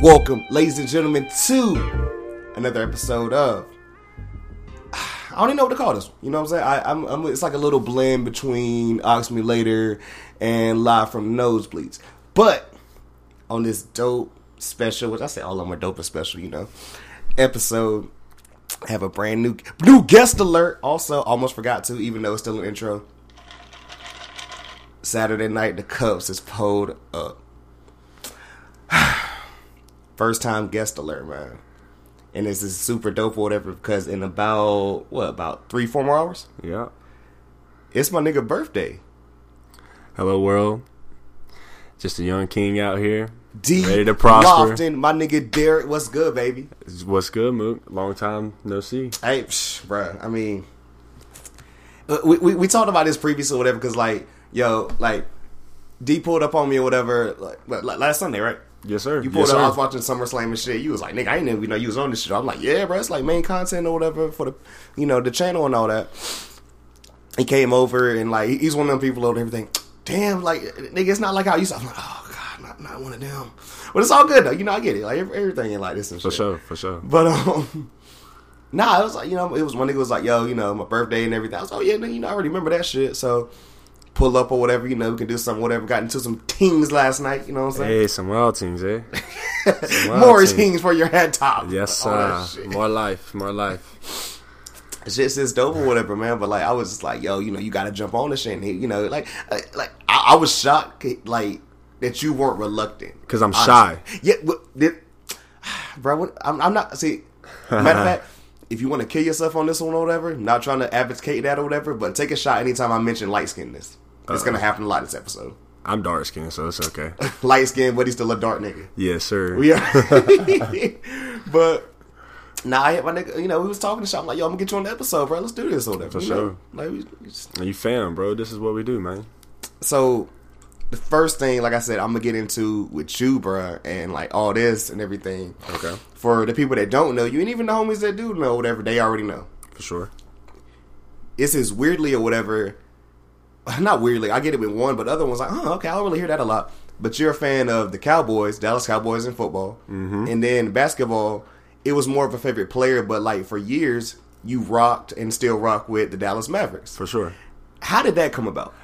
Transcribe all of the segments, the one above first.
Welcome, ladies and gentlemen, to another episode of. I don't even know what to call this. You know what I'm saying? I, I'm, I'm, it's like a little blend between Ox Me Later and Live from Nosebleeds. But on this dope special, which I say all of them are dope and special, you know, episode, have a brand new new guest alert. Also, almost forgot to, even though it's still an intro. Saturday night, the Cubs is pulled up. First time guest alert, man. And this is super dope or whatever because in about what about three, four more hours? Yeah. It's my nigga birthday. Hello, world. Just a young king out here. D Ready to prosper. Lofton, my nigga Derek, what's good, baby? What's good, Mook? Long time no see. Hey, psh, bruh, I mean, uh, we, we, we talked about this previously or whatever because, like, yo, like, D pulled up on me or whatever, like, like last Sunday, right? Yes, sir. You pulled yes, up, sir. I was watching SummerSlam and shit. You was like, nigga, I didn't even know you was on this shit. I'm like, yeah, bro, it's like main content or whatever for the, you know, the channel and all that. He came over and, like, he's one of them people over everything. Damn, like, nigga, it's not like how you. I'm like, oh, God, not, not one of them. But it's all good, though. You know, I get it. Like, everything ain't like this and shit. For shit. sure, for sure. But um, nah, it was like you know, it was one nigga was like, yo, you know, my birthday and everything. I was like, oh yeah, you know, I already remember that shit. So pull up or whatever, you know, we can do something, whatever. Got into some tings last night, you know what I'm saying? Hey, some wild teams, eh? Wild More teams. for your head top. Yes, sir. More life, more life. Shit's just dope or whatever, man. But like, I was just like, yo, you know, you got to jump on this shit. And he, you know, like, like, like, I, I was shocked, like, that you weren't reluctant. Because I'm Honestly. shy. Yeah, but, did, bro, what, I'm, I'm not. See, matter of fact, if you want to kill yourself on this one or whatever, not trying to advocate that or whatever, but take a shot anytime I mention light skinness. It's gonna happen a lot this episode. I'm dark skinned, so it's okay. Light skin, but he's still a dark nigga. Yes, sir. We are, but. Nah, I hit my nigga. You know, we was talking to shop. I'm like, yo, I'm gonna get you on the episode, bro. Let's do this or whatever. For you sure. Know? Like, we just, You fam, bro. This is what we do, man. so the first thing, like I said, I'm gonna get into with you, bruh, and like all this and everything. Okay. For the people that don't know you, and even the homies that do know, whatever, they already know. For sure. This is weirdly or whatever. Not weirdly, I get it with one, but other ones like, oh, okay, I don't really hear that a lot. But you're a fan of the Cowboys, Dallas Cowboys in football, mm-hmm. and then basketball. It was more of a favorite player, but like for years, you rocked and still rock with the Dallas Mavericks. For sure. How did that come about?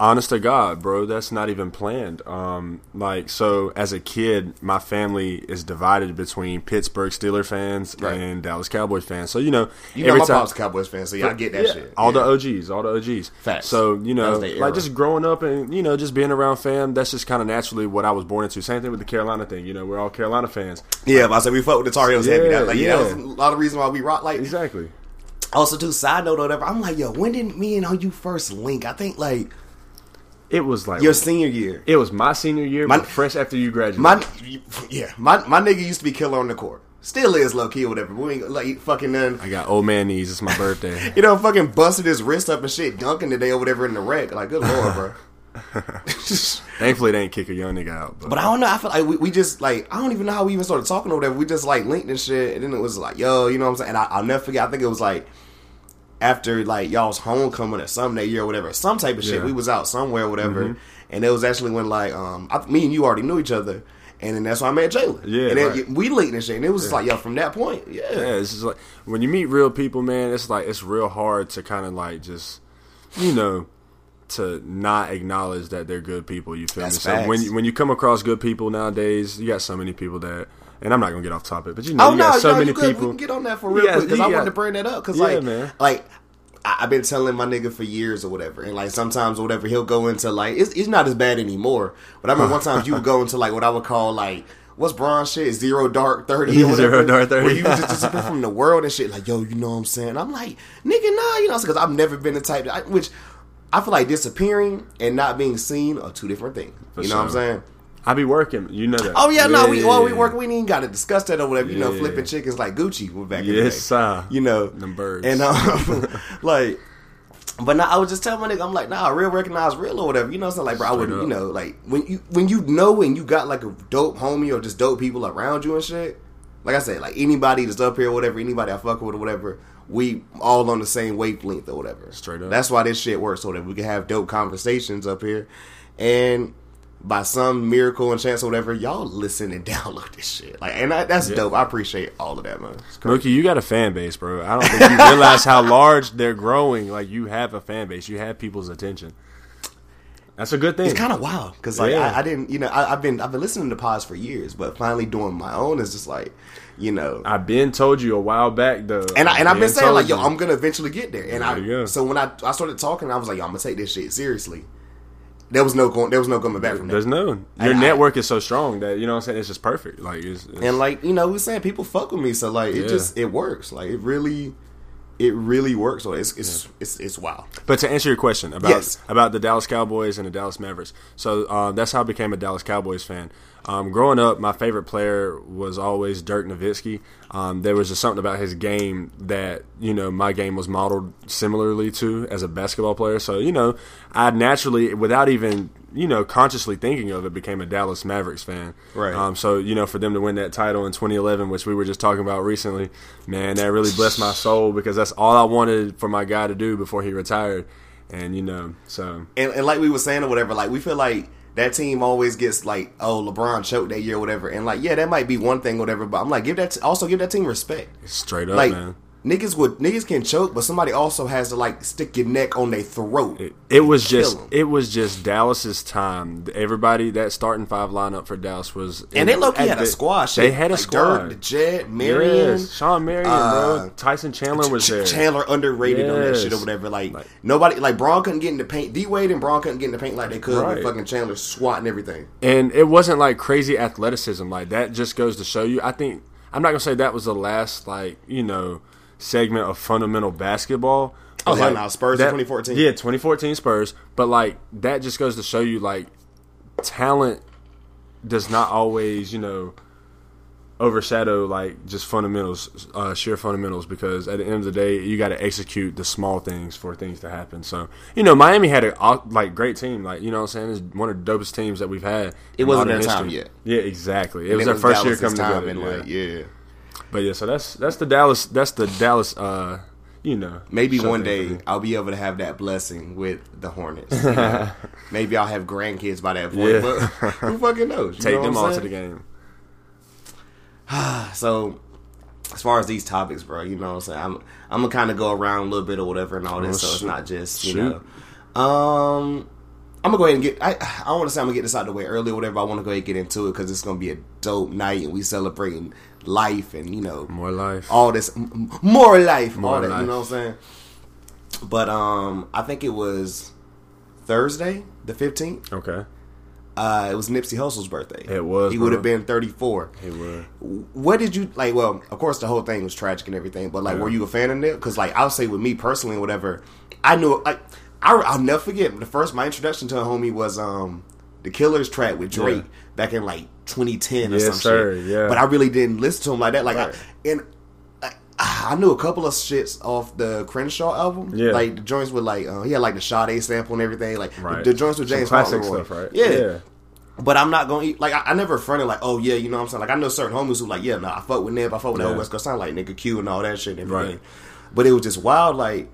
Honest to God, bro, that's not even planned. Um, like, so as a kid, my family is divided between Pittsburgh Steeler fans Right. and Dallas Cowboys fans. So you know, You know, my pop's a Cowboys fan, so I get that Yeah, shit. All Yeah. the OGs, all the OGs. Facts. So you know, was their era. like just growing up and you know just being around fam. That's just kind of naturally what I was born into. Same thing with the Carolina thing. You know, we're all Carolina fans. Yeah, but I said we fuck with the Tar Heels heavy. Yeah, That, like, yeah, that yeah. was a lot of reason why we rock. Like, Exactly. also too, side note or whatever. I'm like, yo, when did me and you first link? I think like It was like your senior year. it was my senior year, My- fresh after you graduated. My yeah, my my nigga used to be killer on the court. Still is low key or whatever. We ain't like fucking none. I got old man knees. It's my birthday. You know, fucking busted his wrist up and shit, dunking today or whatever in the wreck. Like, good lord, bro. Thankfully, they ain't kick a young nigga out. But, But I don't know. I feel like we, we just like I don't even know how we even started talking or whatever. We just like linked and shit, and then it was like, yo, you know what I'm saying? And I, I'll never forget. I think it was like after like y'all's homecoming or something that year or whatever, some type of shit. Yeah. Mm-hmm. We was out somewhere or whatever, and it was actually when like um I, me and you already knew each other, and then that's why I met Jalen. Yeah, and then right. we linked and shit, and it was just like yo from that point, yeah, yeah, it's just like when you meet real people, man. It's like it's real hard to kind of like just you know to not acknowledge that they're good people. You feel That's me? So when when you come across good people nowadays, you got so many people that. And I'm not gonna get off topic, but you know, Oh you no, got so no, many people. We can get on that for real You got- quick because I wanted to bring that up because Yeah, like, man. like I've been telling my nigga for years or whatever, and like sometimes or whatever he'll go into like it's, it's not as bad anymore. But I remember one time you would go into like what I would call like. What's bronze shit? Zero dark thirty. Or Zero dark 30. Where you just disappear from the world and shit. Like, yo, you know what I'm saying? I'm like, nigga, nah, you know, because I've never been the type that, I, which I feel like disappearing and not being seen are two different things. you know what I'm saying? I be working, you know that. Oh yeah, no, we well we work. We ain't got to discuss that or whatever. You know, Yeah. flipping chickens like Gucci was back in the day. Yes, sir. You know, Them birds. and um, like But now I was just telling my nigga, I'm like, nah, real recognize real or whatever. You know what I'm saying? Like, bro, I would, you know, like when you when you know and you got like a dope homie or just dope people around you and shit. Like I said, like anybody that's up here or whatever, anybody I fuck with or whatever, we all on the same wavelength or whatever. Straight up. That's why this shit works so that we can have dope conversations up here. And by some miracle and chance or whatever, y'all listen and download this shit. Like, and I, that's Yeah. dope. I appreciate all of that, man. Mookie, you got a fan base, bro. I don't think you realize how large they're growing. Like you have a fan base, you have people's attention. That's a good thing. It's kind of wild because like Yeah. I, I didn't, you know, I, I've been I've been listening to pods for years, but finally doing my own is just like, you know, I've been told you a while back though, and I and I've been saying like, yo. I'm gonna eventually get there, and There. I so when I I started talking, I was like, yo, I'm gonna take this shit seriously. There was no going, there was no coming back from There's that. no your I- network is so strong that you know what I'm saying. It's just perfect. Like it's, it's And like you know, we saying people fuck with me, so like it Yeah. just it works. Like it really, it really works. So it's it's it's it's wild. But to answer your question about Yes. about the Dallas Cowboys and the Dallas Mavericks, so uh, that's how I became a Dallas Cowboys fan. Um, growing up, my favorite player was always Dirk Nowitzki. Um, there was just something about his game that you know my game was modeled similarly to as a basketball player. So you know, I naturally, without even you know consciously thinking of it, became a Dallas Mavericks fan. Right. Um, so you know, for them to win that title in 2011, which we were just talking about recently, man, that really blessed my soul because that's all I wanted for my guy to do before he retired. And you know, so and, and like we were saying or whatever, like we feel like that team always gets like, oh, LeBron choked that year or whatever, and like, yeah, that might be one thing or whatever, but I'm like, give that t- also give that team respect. straight up, Like man. Niggas would niggas can choke, but somebody also has to like stick your neck on their throat. It, it was just 'em. it was just Dallas's time. Everybody that starting five lineup for Dallas was and they low key had a the- squad. Shit. They had a like squad. Dirk, the Jet, Marion, Yes, Shawn Marion, uh, bro. Tyson Chandler was there. Chandler underrated on that shit or whatever. Like, Like- nobody, like Bron couldn't get in the paint. D Wade and Bron couldn't get in the paint like they could Right. with fucking Chandler swatting everything. and it wasn't like crazy athleticism. Like that just goes to show you. I think I'm not gonna say that was the last like you know segment of fundamental basketball. Oh, But, like, no, Spurs in that- 2014. Yeah, 2014 Spurs. But like that just goes to show you like talent does not always you know overshadow like just fundamentals, uh, sheer fundamentals. Because at the end of the day, you got to execute the small things for things to happen. So you know, Miami had a like great team. Like you know, what I'm saying it's one of the dopest teams that we've had. It wasn't their time yet. Yeah, exactly. It was their first year coming together. and yeah. like, yeah. But yeah, so that's that's the Dallas. That's the Dallas. Uh, you know, Maybe one day. I'll be able to have that blessing with the Hornets. you know? Maybe I'll have grandkids by that point. Yeah. But who fucking knows? You take know them all I'm to the game. So, as far as these topics, bro, you know what I'm saying? I'm, I'm to kind of go around a little bit or whatever and all this, Oh, so it's not just, you Shoot. know. Um, I'm to go ahead and get, I, I want to say I'm to get this out of the way early or whatever. I want to go ahead and get into it because it's to be a dope night and we celebrating life and, you know, More life. all this m- more life, More all that. life. You know what I'm saying? But um, I think it was Thursday, the 15th. Okay, Uh, it was Nipsey Hussle's birthday. It was, He would have been 34. he would. What did you like? Well, of course, the whole thing was tragic and everything. But like, Yeah. were you a fan of it? Because like, I'll say with me personally, whatever. I knew like I, I'll never forget the first my introduction to a homie was um the Killers track with Drake back in like 2010 or Yes, some sir, shit. yeah. But I really didn't listen to him like that. Like, Right. I, and I, I knew a couple of shits off the Crenshaw album. Yeah. like the joints with like uh, he had like the Sade sample and everything. Like Right. the, the joints with Some James classic stuff, right? Yeah. Yeah. But I'm not gonna eat like I, I never fronted like, oh yeah, you know what I'm saying? Like I know certain homies who like, yeah, nah, I fuck with Nip, I fuck with the Yeah. whole West Coast sound like nigga Q and all that shit and everything. Right. But it was just wild, like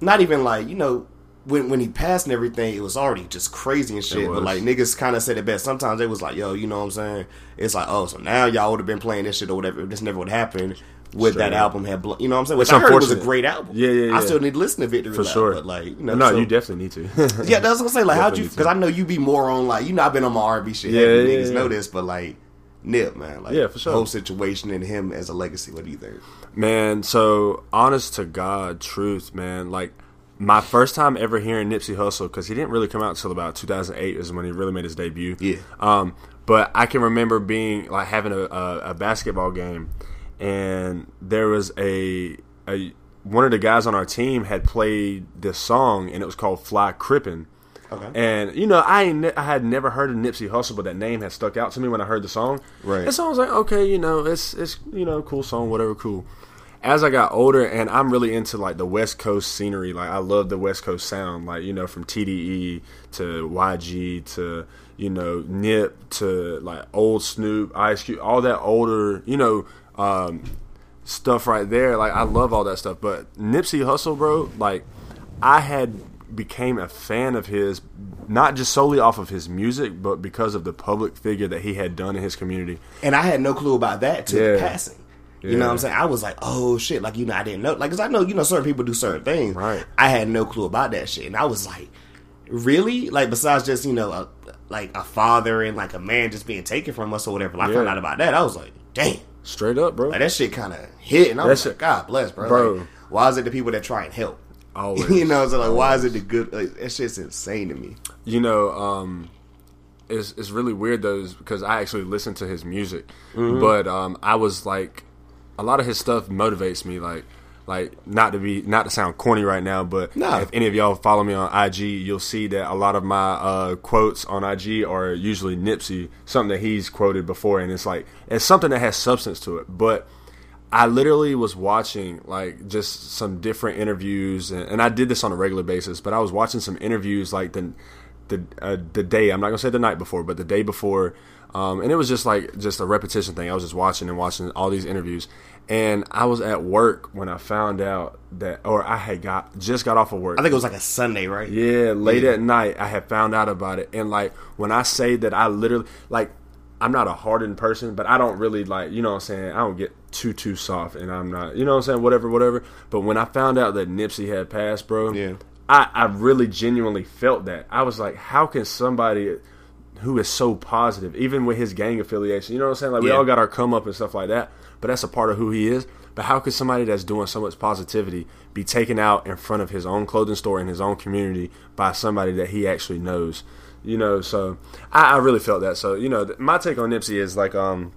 not even like, you know, when when he passed and everything, it was already just crazy and shit. But like niggas kinda said it best. Sometimes it was like, yo, you know what I'm saying? It's like, oh, so now y'all would have been playing this shit or whatever. This never would happen. Straight that up. album had, blo- you know what I'm saying? Which It's I heard was a great album. Yeah, yeah, yeah. I still need to listen to Victory For Lap, sure. But like, you know, no, so- you definitely need to. yeah, that's what I'm saying. Like, how'd you? Because I know you be more on like you know I've been on my R&B shit. Yeah, yeah, niggas yeah. know this, but like Nip, man, like Yeah, for sure. The whole situation and him as a legacy. What do you think? Man, so honest to God, truth, man. Like my first time ever hearing Nipsey Hussle because he didn't really come out until about 2008 is when he really made his debut. Yeah. Um, but I can remember being like having a, a, a basketball game, and there was a a one of the guys on our team had played this song, and it was called "Fly Crippin'." Okay. And you know, I ne- I had never heard of Nipsey Hussle, but that name had stuck out to me when I heard the song. Right. And so I was like, okay, you know, it's it's you know, cool song, whatever, cool. As I got older, and I'm really into like the West Coast scenery. Like I love the West Coast sound. Like you know, from TDE to YG to you know Nip to like old Snoop, Ice Cube, all that older you know um, stuff right there. Like I love all that stuff. But Nipsey Hussle, bro, like I had became a fan of his not just solely off of his music, but because of the public figure that he had done in his community. And I had no clue about that till Yeah. the passing. You know what I'm saying? I was like, oh shit, like you know, I didn't know, like, cause I know, you know, certain people do certain things. Right. I had no clue about that shit, and I was like, really? Like, besides just you know, a, like a father and like a man just being taken from us or whatever. Like, I found out about that. I was like, damn, Straight up, bro. like that shit kind of hit, and I was That like, shit- God bless, bro. Bro. Like, why is it the people that try and help? Always. you know, so like, why is it the good? Like, that shit's insane to me. you know, um, it's it's really weird though, is because I actually listened to his music, Mm-hmm. but um, I was like, a lot of his stuff motivates me, like. Like not to be not to sound corny right now, but No. if any of y'all follow me on IG, you'll see that a lot of my uh, quotes on IG are usually Nipsey, something that he's quoted before, and it's like it's something that has substance to it. But I literally was watching like just some different interviews, and, and I did this on a regular basis. But I was watching some interviews like the the uh, the day I'm not gonna say the night before, but the day before, um, and it was just like just a repetition thing. I was just watching and watching all these interviews, and I was at work when I found out that, or I had got just got off of work. I think it was like a Sunday, right? Yeah, late Yeah. at night, I had found out about it, and like when I say that, I literally like I'm not a hardened person, but I don't really like you know what I'm saying. I don't get too too soft, and I'm not you know what I'm saying. Whatever, whatever. But when I found out that Nipsey had passed, bro, Yeah. I I really genuinely felt that. I was like, how can somebody who is so positive, even with his gang affiliation, you know what I'm saying? Like we Yeah. all got our come up and stuff like that, but that's a part of who he is. But how could somebody that's doing so much positivity be taken out in front of his own clothing store in his own community by somebody that he actually knows? You know, so I, I really felt that. So you know, th- my take on Nipsey is like, um,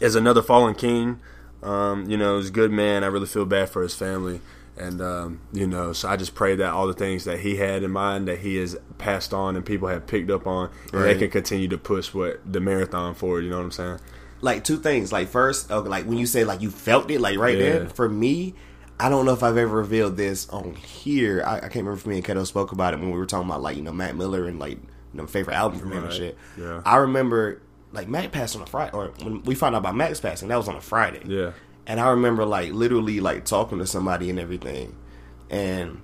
is another fallen king. Um, you know, he's a good man. I really feel bad for his family. And um, you know, so I just pray that all the things that he had in mind that he has passed on and people have picked up on, and they can continue to push what the marathon forward. You know what I'm saying? like two things. Like first, like when you say like you felt it, like right Yeah. there. For me, I don't know if I've ever revealed this on here. I, I can't remember if me and Keto spoke about it when we were talking about like you know Mac Miller and like you know favorite album from him and shit. Yeah. I remember like Matt passed on a Friday, or when we found out about Mac's passing, that was on a Friday. Yeah. And I remember like literally like talking to somebody and everything, and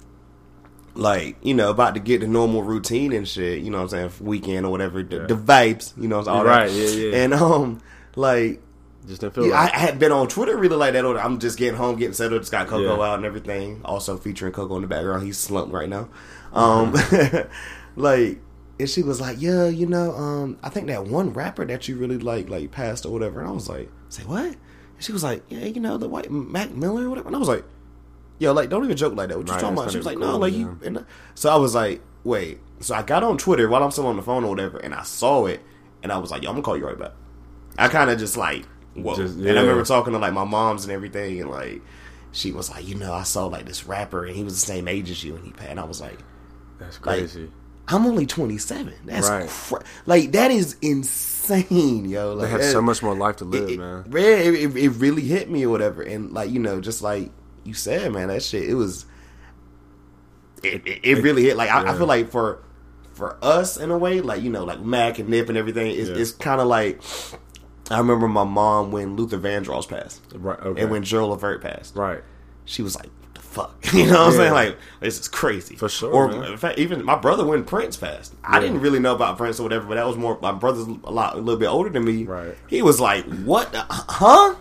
like you know about to get the normal routine and shit. You know what I'm saying weekend or whatever the, Yeah. the vibes. You know all Right, that. yeah, yeah. And um like Just didn't feel yeah, I. I had been on Twitter really like that. Or I'm just getting home, getting settled. Just got Coco Yeah. out and everything. Also featuring Coco in the background. He's slumped right now. Um, like, and she was like, "Yeah, you know, um, I think that one rapper that you really like, like passed or whatever." And I was like, "Say what?" And she was like, "Yeah, you know, the white Mac Miller or whatever." And I was like, "Yo, like, don't even joke like that. What you Right, talking about?" She was like, even "No, like yeah. you." And so I was like, "Wait." So I got on Twitter while I'm still on the phone or whatever, and I saw it, and I was like, "Yo, I'm gonna call you right back." I kind of just like, whoa. Just- And I remember talking to like my moms and everything, and like she was like, you know, I saw like this rapper, and he was the same age as you, and he passed. And I was like, That's like, crazy. I'm only 27. That's Right. cra- like that is insane, yo. Like they have so much more life to live, it, man. It, it, it, really hit me or whatever, and like you know, just like you said, man, that shit. It was. It, it, it really hit. Like I, I feel like for for us in a way, like you know, like Mac and Nip and everything, it's, Yeah. it's kind of like. I remember my mom when Luther Vandross passed, Right. Okay. and when Gerald Levert passed right. she was like, "What the fuck?" You know what I'm Yeah. saying? Like, this is crazy For sure, Or man. in fact, even my brother went Prince passed, I didn't really know about Prince or whatever, but that was more. My brother's a lot, a little bit older than me. Right. He was like, "What? the- Huh?"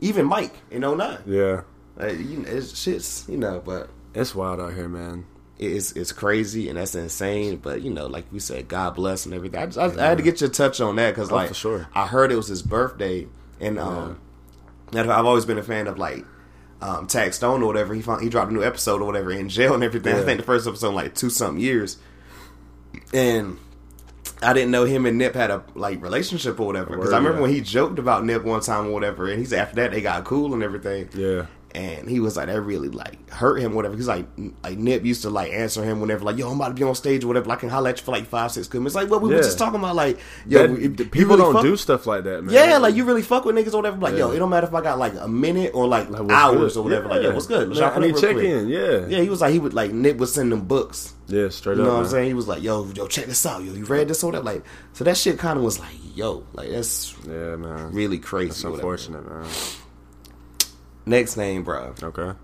Even Mike in 09. Yeah. Like, you know, it's shit's you know, but It's wild out here, man. it's it's crazy and that's insane. But you know, like we said, God bless and everything. I, just, I, I had to get your touch on that because Oh, like for sure. I heard it was his birthday, and um, that- I've always been a fan of like um, Taxstone or whatever. He found, he dropped a new episode or whatever in jail and everything. I think the first episode like two something years, and. I didn't know him and Nip had a like relationship or whatever because I remember yeah. when he joked about Nip one time or whatever, and he said after that they got cool and everything. Yeah. And he was like, that really like hurt him, whatever. He's like, like Nip used to like answer him whenever, like, yo, I'm about to be on stage or whatever. Like, I can holler at you for like five, six minutes. It's like, what we were just talking about, like, yo, That- if- you people really don't fuck- do stuff like that, man. Yeah, like you really fuck with niggas or whatever. Like, yo, it don't matter if I got like a minute or like, Like, hours good? or whatever. Like, Yeah. yo, what's good? Let's I need check quick. in, yeah. Yeah, he was like, he would like Nip would send them books. Yeah, straight You up. know what I'm saying? He was like, yo, yo, check this out. Yo, you read this or that? Like, so that shit kind of was like, yo, like that's Yeah, man. really crazy. Whatever. unfortunate, man. Next name, bro. Okay.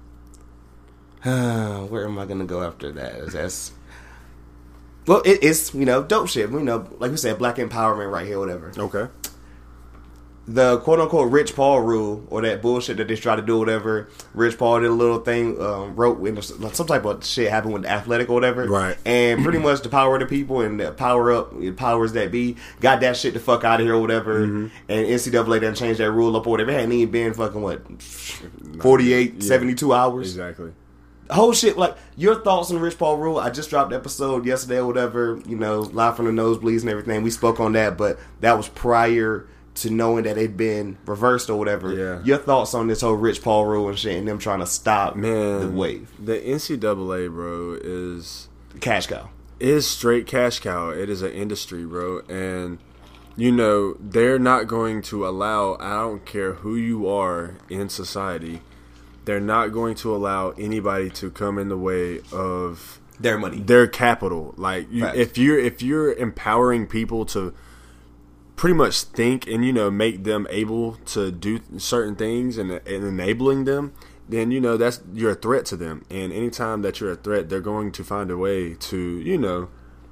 Where am I gonna go after that? That's well, it, it's you know dope shit. You know, like we said, black empowerment right here, whatever. Okay. The quote unquote Rich Paul rule or that bullshit that they try to do, whatever. Rich Paul did a little thing, um, wrote some type of shit happened with the athletic or whatever, Right. And pretty much the power of the people and the power up, the powers that be, got that shit the fuck out of here or whatever. Mm-hmm. And NCAA done changed that rule up or whatever. It hadn't even been fucking what 48, Yeah. 72 hours. Exactly. whole shit like your thoughts on Rich Paul rule. I just dropped episode yesterday or whatever, you know, live from the nosebleeds and everything. We spoke on that, but that was prior to knowing that it'd been reversed or whatever. Yeah. Your thoughts on this whole Rich Paul rule and shit and them trying to stop Man, the wave. The NCAA, bro, is Cash cow. is straight cash cow. It is an industry, bro, and you know they're not going to allow. I don't care who you are in society. They're not going to allow anybody to come in the way of Their money. their capital. Like you, if you're if you're empowering people to pretty much think and you know make them able to do certain things and, and enabling them, then you know that's you're a threat to them. And anytime that you're a threat, they're going to find a way to you know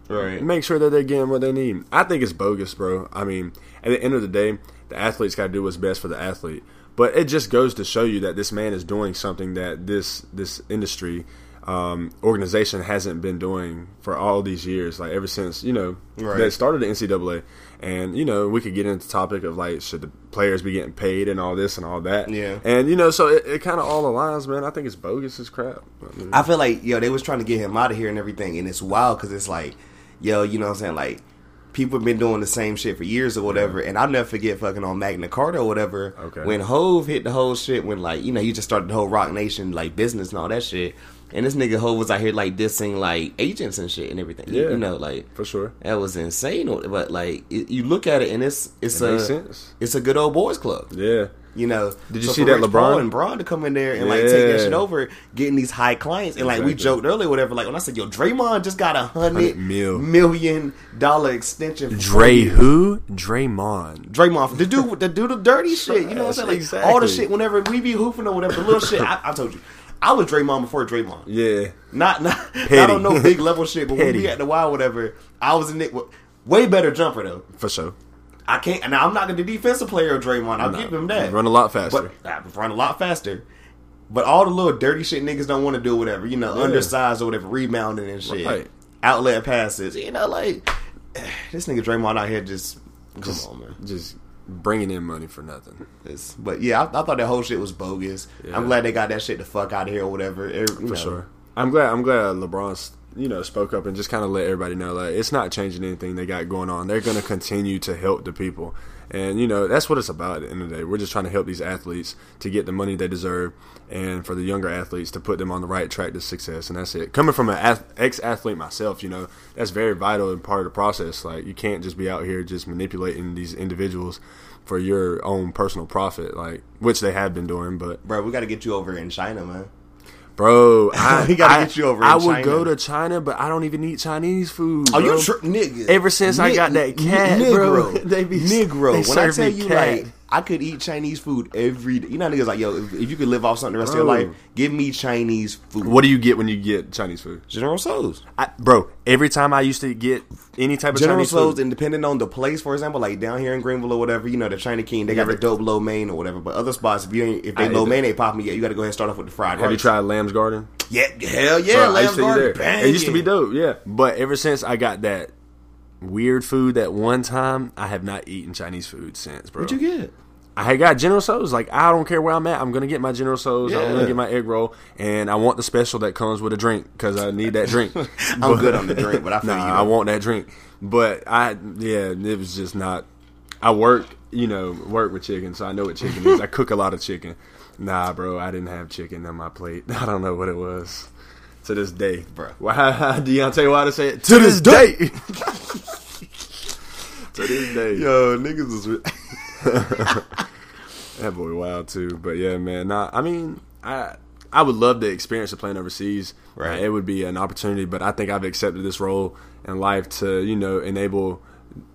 right. make sure that they're getting what they need. I think it's bogus, bro. I mean, at the end of the day, the athlete's got to do what's best for the athlete. But it just goes to show you that this man is doing something that this this industry um, organization hasn't been doing for all these years, like ever since you know Right. that started the NCAA. And you know, we could get into the topic of like should the players be getting paid and all this and all that. Yeah. And you know, so it, it kind of all aligns, man. I think it's bogus as crap. I mean, I feel like yo, they was trying to get him out of here and everything, and it's wild because it's like, yo, you know what I'm saying? Like, people have been doing the same shit for years or whatever, and I'll never forget fucking on Magna Carta or whatever. Okay. When Hove hit the whole shit, when like you know you just started the whole Roc Nation like business and all that shit, and this nigga Hove was out here like dissing like agents and shit and everything. Yeah. you know, like for sure. that was insane. But like it, you look at it and it's it's It a it's a good old boys club. Yeah. You know, Did you So see that Rich LeBron- Paul and Bron to come in there and like take that shit over, getting these high clients, and like we joked earlier, whatever. Like when I said, "Yo, Draymond just got a hundred mil. million dollar extension." Dre who? Draymond. Draymond, the dude, the dude, the dirty shit. You know what I'm saying? Like Exactly. all the shit. Whenever we be hooping or whatever, the little shit. I, I told you, I was Draymond before Draymond. Yeah. Not not Petty. not know big level shit, but when we Petty. at the wild, whatever, I was a Nick. Way better jumper though. For sure. I can't. Now I'm not going to defensive player of Draymond. I'll give him that. Run a lot faster. But I run a lot faster. But all the little dirty shit niggas don't want to do whatever, you know, Yeah. undersized or whatever, rebounding and shit. Right. Outlet passes. You know, like this nigga Draymond out here just come on, man. just bringing in money for nothing. It's, but yeah, I, I thought that whole shit was bogus. Yeah. I'm glad they got that shit the fuck out of here or whatever. Er, you For know. sure. I'm glad. I'm glad LeBron, you know, spoke up and just kind of let everybody know like it's not changing anything they got going on. They're going to continue to help the people, and you know that's what it's about. At the end of the day, we're just trying to help these athletes to get the money they deserve, and for the younger athletes to put them on the right track to success. And that's it. Coming from an ex-athlete myself, you know, that's very vital and part of the process. Like you can't just be out here just manipulating these individuals for your own personal profit, like which they have been doing, but Bro, we got to get you over in China, man. Bro, I, We gotta I- get you over in I would China. go to China, but I don't even eat Chinese food. Oh, bro. you tr- nigga? Ever since I got that cat, Negro, bro, they be- Negro. they when I tell you, cat. like, I could eat Chinese food every day. You know, niggas like, yo, if, if you could live off something the rest of your life, give me Chinese food. What do you get when you get Chinese food? General Tso's. I, bro, every time I used to get any type of General Chinese Tso's, food, and depending on the place, for example, like down here in Greenville or whatever, you know, the China King, they got the dope lo mein or whatever. But other spots, if you ain't, if they I low ate main ain't popping yet, you got to go ahead and start off with the fried have you rice. tried Lamb's Garden? Yeah, hell yeah, Bro, I Lamb's used to Garden, there. It used to be dope, yeah. But ever since I got that weird food that one time, I have not eaten Chinese food since, bro. What'd you get? I got General Tso's. Like I don't care where I'm at, I'm gonna get my General Tso's. I'm Yeah. gonna get my egg roll, and I want the special that comes with a drink because I need that drink. I'm good on the drink, but I feel nah, you. I want that drink. But I, yeah, it was just not. I work, you know, work with chicken, so I know what chicken is. I cook a lot of chicken, Nah, bro, I didn't have chicken on my plate. I don't know what it was. To this day, Bro. Why, Deontay Wilder say it? To this day. to this day. Yo, niggas is. That boy wild too. But yeah, man. Nah, I mean, I I would love the experience of playing overseas. Right. Uh, it would be an opportunity, but I think I've accepted this role in life to you know enable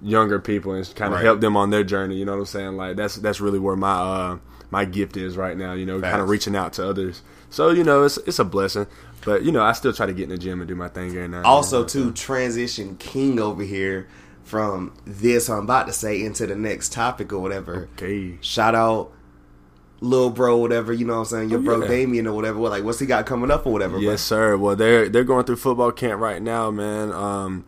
younger people and kind of Right. help them on their journey. You know what I'm saying? Like that's that's really where my uh my gift is right now. You know, kind of reaching out to others. So you know, it's it's a blessing. But you know, I still try to get in the gym and do my thing here now. also, too, transition king over here from this I'm about to say into the next topic or whatever. Okay. Shout out, little bro, whatever. You know what I'm saying? Your Oh, bro yeah. Damien or whatever. What like what's he got coming up or whatever? Yes, sir. Well, they're they're going through football camp right now, man. Um,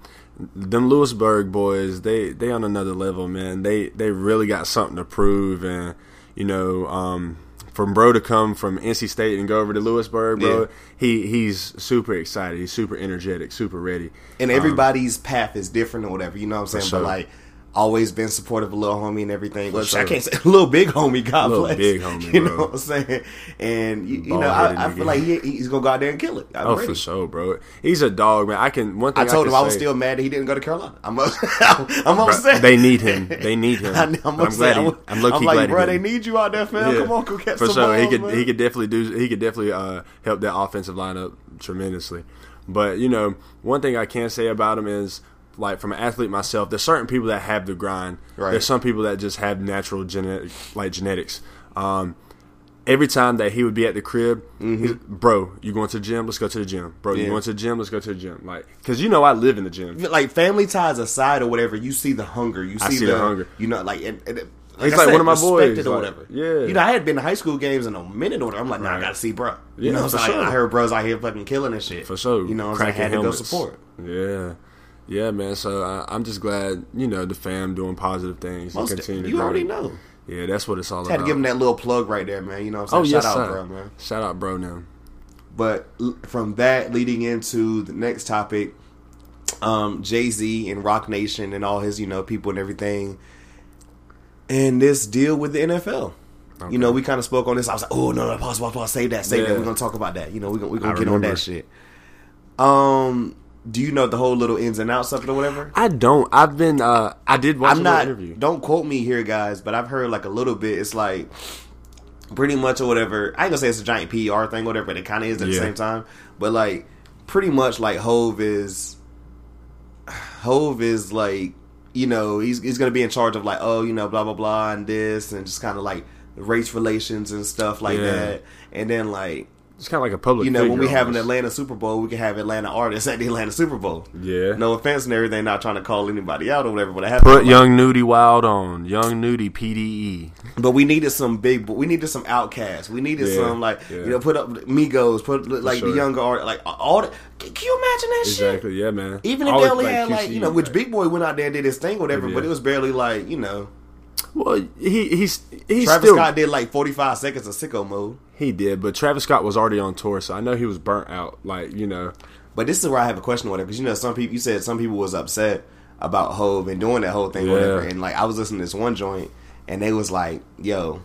them Louisburg boys, they they on another level, man. They they really got something to prove, and you know, um, from bro to come from NC State and go over to Louisburg, bro. Yeah. He he's super excited. He's super energetic, super ready. and um, everybody's path is different or whatever. You know what I'm saying? sure. But like. Always been supportive of little homie and everything. Well, I can't say little big homie. God Little bless. big homie, You bro. know what I'm saying? And you, you know, I, I feel like he, he's gonna go out there and kill it. I'm Oh, ready. for sure, bro. He's a dog, man. I can one thing I told can him I was still mad that he didn't go to Carolina. I'm, up- I'm Bro, upset. They need him. They need him. I, am glad. He, I'm, I'm I'm like, bro, they need you out there, fam. Yeah. Come on, go catch for some sure. he could man. he could definitely do he could definitely uh, help that offensive lineup tremendously. But you know, one thing I can say about him is like from an athlete myself, there's certain people that have the grind. Right. There's some people that just have natural genetic like genetics. Um, every time that he would be at the crib, he's, bro, you going to the gym? Let's go to the gym. Bro, you Mm-hmm. Going to the gym? Let's go to the gym. Like, cause you know I live in the gym. like family ties aside or whatever, you see the hunger. You see, I see the, the hunger. You know, like and, and, He's I like said, one of my boys, or like, whatever. yeah. you know, I had been to high school games in a minute or whatever. I'm like, nah, I gotta see, bro. Yeah, you know, for so like, sure. I heard bros out here fucking killing and shit For sure. You know, what I'm saying? I Cracking had to go support. Yeah. Yeah, man. So uh, I'm just glad, you know, the fam doing positive things Most and continue to you grow. already know. Yeah, that's what it's all Had about. Had to give him that little plug right there, man. You know what I'm oh, saying? yes, Shout out, sir. bro, man. Shout out, bro, now. But from that leading into the next topic, um, Jay Z and Roc Nation and all his you know people and everything, and this deal with the NFL. You know, we kind of spoke on this. I was like, "Oh no, no, pause, pause, pause, save that, save that. We're gonna talk about that. You know, we're gonna, we're gonna get on that shit." Um, do you know the whole little ins and outs of it or whatever? I don't. I've been. Uh, I did watch I'm not. interview. Don't quote me here, guys, but I've heard like a little bit. It's like pretty much or whatever. I ain't gonna say it's a giant PR thing, or whatever, but it kind of is at the same time. But like, pretty much like Hove is, Hove is like, you know, he's he's gonna be in charge of like, oh, you know, blah blah blah, and this, and just kind of like race relations and stuff like Yeah. that. And then like, It's kind of like a public. you know, when we have an. Atlanta Super Bowl, we can have Atlanta artists at the Atlanta Super Bowl. Yeah. No offense and everything, not trying to call anybody out or whatever, but I have to Put Young Nudy Wild on. Young Nudy. PDE. But we needed some big. We needed some outcasts. We needed Yeah, some like yeah. you know put up Migos, put like sure. the younger art, like all. The, can can you imagine that shit? Exactly. Yeah, man. Even if they only like had like you know, which Big Boi went out there and did his thing, whatever. Yeah. But it was barely like you know. Well, he he's he's Travis still Scott did like forty five seconds of sicko mode. he did, but Travis Scott was already on tour, so I know he was burnt out. Like you know, But this is where I have a question, whatever. Because you know, some people you said some people was upset about Hove and doing that whole thing, Yeah. whatever. And like I was listening to this one joint, and they was like, "Yo,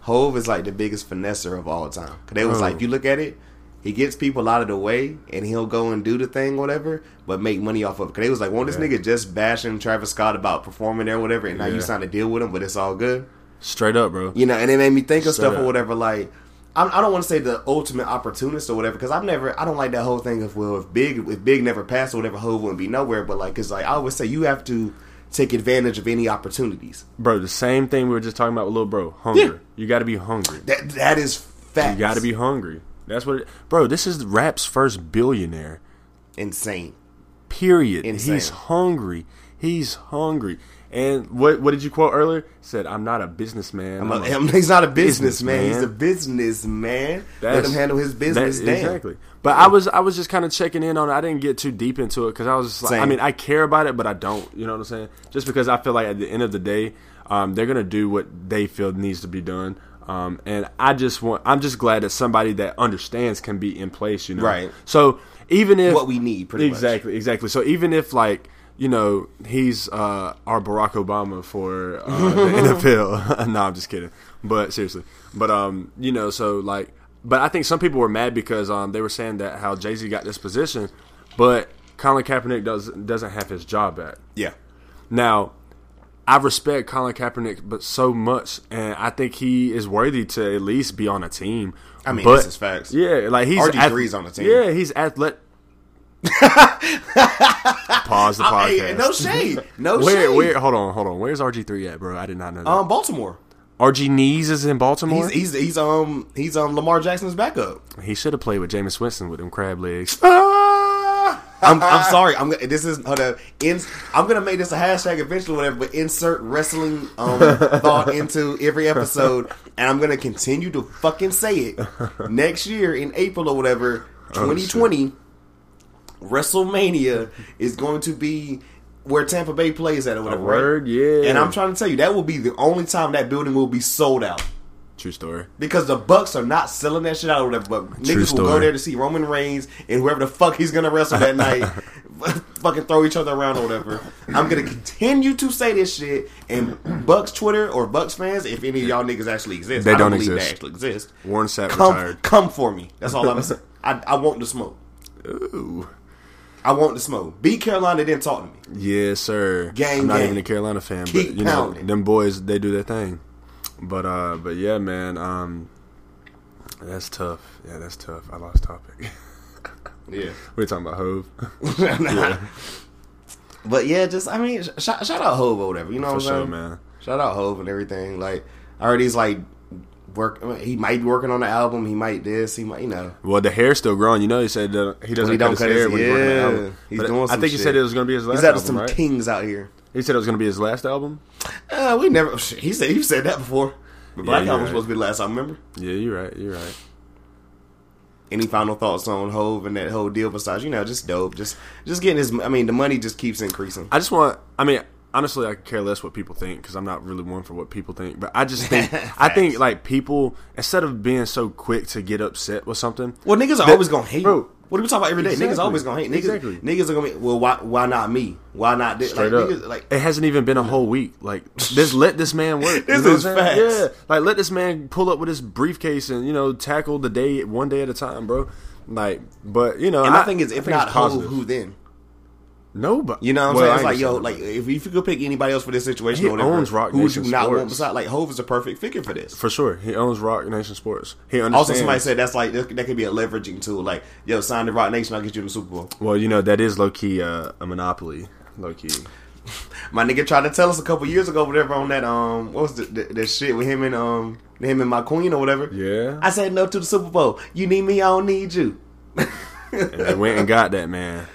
Hove is like the biggest finesser of all time." Cause they was Oh. like, if you look at it, he gets people out of the way, and he'll go and do the thing, whatever, but make money off of it. Cause they was like, "Won't this Yeah. nigga just bashing Travis Scott about performing there, whatever?" And now you Yeah. signed a deal with him, but it's all good. straight up, bro. You know, and it made me think of Straight stuff or whatever. Like, I'm, I don't want to say the ultimate opportunist or whatever, because I've never, I don't like that whole thing of well, if big, if big never passed or whatever, Hove wouldn't be nowhere. But like, cause like I always say, you have to take advantage of any opportunities. Bro, the same thing we were just talking about with little bro. Hunger. Yeah. You got to be hungry. That that is fact. You got to be hungry. That's what, it, bro. This is rap's first billionaire. insane. Period. Insane. He's hungry. He's hungry. And what what did you quote earlier? Said, "I'm not a businessman. I'm I'm a- a I'm- he's not a businessman. He's a businessman. Let him handle his business. that- Exactly. But I was I was just kind of checking in on it. I didn't get too deep into it because I was just like, I mean, I care about it, but I don't. You know what I'm saying? Just because I feel like at the end of the day, um, they're gonna do what they feel needs to be done. Um, and I just want, I'm just glad that somebody that understands can be in place. You know, Right. So even if What we need, pretty much. exactly, exactly. So even if like you know he's uh, our Barack Obama for uh, the NFL, no, I'm just kidding. But seriously, but um, you know, so like, but I think some people were mad because um, they were saying that how Jay Z got this position, but Colin Kaepernick does doesn't have his job back. Yeah. Now, I respect Colin Kaepernick, but so much, and I think he is worthy to at least be on a team. I mean, but, this is facts. Yeah, like he's RG3's on the team. Yeah, he's athletic. Pause the Hey, podcast. no shade. No where, shade. where? Hold on, hold on. Where's RG three at, bro? I did not know that. Um, Baltimore. RG Knees is in Baltimore. He's, he's he's um he's um Lamar Jackson's backup. he should have played with Jameis Winston with them crab legs. I'm, I'm sorry. I'm gonna- this is hold up. In, I'm gonna make this a hashtag eventually, whatever. But insert wrestling um, thought into every episode, and I'm gonna continue to fucking say it. Next year in April or whatever, 2020, WrestleMania is going to be where Tampa Bay plays at or whatever. right? word, yeah. And I'm trying to tell you that will be the only time that building will be sold out. True story. Because the Bucs are not selling that shit out or whatever, but niggas will go there to see Roman Reigns and whoever the fuck he's gonna wrestle that night, fucking throw each other around or whatever. I'm gonna continue to say this shit, and Bucs Twitter or Bucs fans, if any of y'all niggas actually exist, They I don't, don't believe exist. they actually exist. Warren Sapp Come, retired. come for me. That's all I'm saying. I, I want the smoke. Ooh. I want the smoke. Beat Carolina didn't talk to me. Yes, sir. Gang, I'm not gang. even a Carolina fan, Keep but you know, them boys they do their thing. But uh, but yeah, man, um, that's tough. Yeah, that's tough. I lost topic. Yeah. We're talking about Hove. But yeah, just I mean, sh- shout, shout out Hove or whatever. You know For what I'm sure, saying? man. Shout out Hove and everything. Like I heard he's like work. He might be working on the album. He might this. He might you know. Well, the hair's still growing. You know, he said he doesn't He cut don't his cut hair his- when he's working on the yeah. album. He's doing I think he said it was going to be his last He's out album, some right? kings out here. He said it was going to be his last album. Uh, we never. He said he said that before. The Black you're album was right. supposed to be the last album. Remember? Yeah, you're right. You're right. Any final thoughts on Hove and that whole deal? Besides, you know, just dope. Just just getting his. I mean, the money just keeps increasing. I just want. I mean, honestly, I could care less what people think because I'm not really one for what people think. But I just think. I think like people instead of being so quick to get upset with something. Well, niggas are That- always gonna hate. Bro. what do we talk about every day? Niggas Exactly. always gonna hate. Niggas, Exactly. niggas are gonna be. Well, why? Why not me? Why not this? Straight like, up, Niggas, like it hasn't even been a whole week. Like, just let this man work. This is what I'm saying? facts. Yeah, like let this man pull up with his briefcase and you know tackle the day one day at a time, bro. Like, but you know, and I thing is, I if think not it's Hove, who then? No, but You know what I'm well, saying? It's like, yo, like if, if you could pick anybody else for this situation, He whatever, owns Roc who would you not want beside? Like Hove is a perfect figure for this. for sure, he owns Roc Nation Sports. He Also, somebody said that's like that that could be a leveraging tool. Like, yo, sign the Roc Nation, I'll get you in the Super Bowl. well, you know that is low key uh, a monopoly, low key. My nigga tried to tell us a couple years ago, whatever, on that um, what was the, the, the shit with him and um, him and my queen or whatever. Yeah, I said no to the Super Bowl. You need me, I don't need you. and they went and got that man.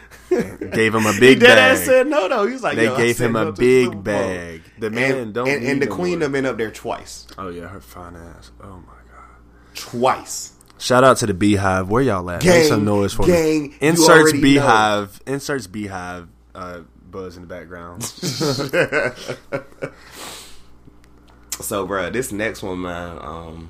Gave him a He big dead bag. ass said no, though. He was like, they gave him a big bag. The man And, don't. and, and the queen have been up there twice, Oh yeah, her fine ass. Oh my god. twice. Shout out to the BeyHive. Where y'all at? Gang, Make some noise for gang, me. Inserts BeyHive. Inserts BeyHive. Uh, buzz in the background. So, bruh, this next one, man, um,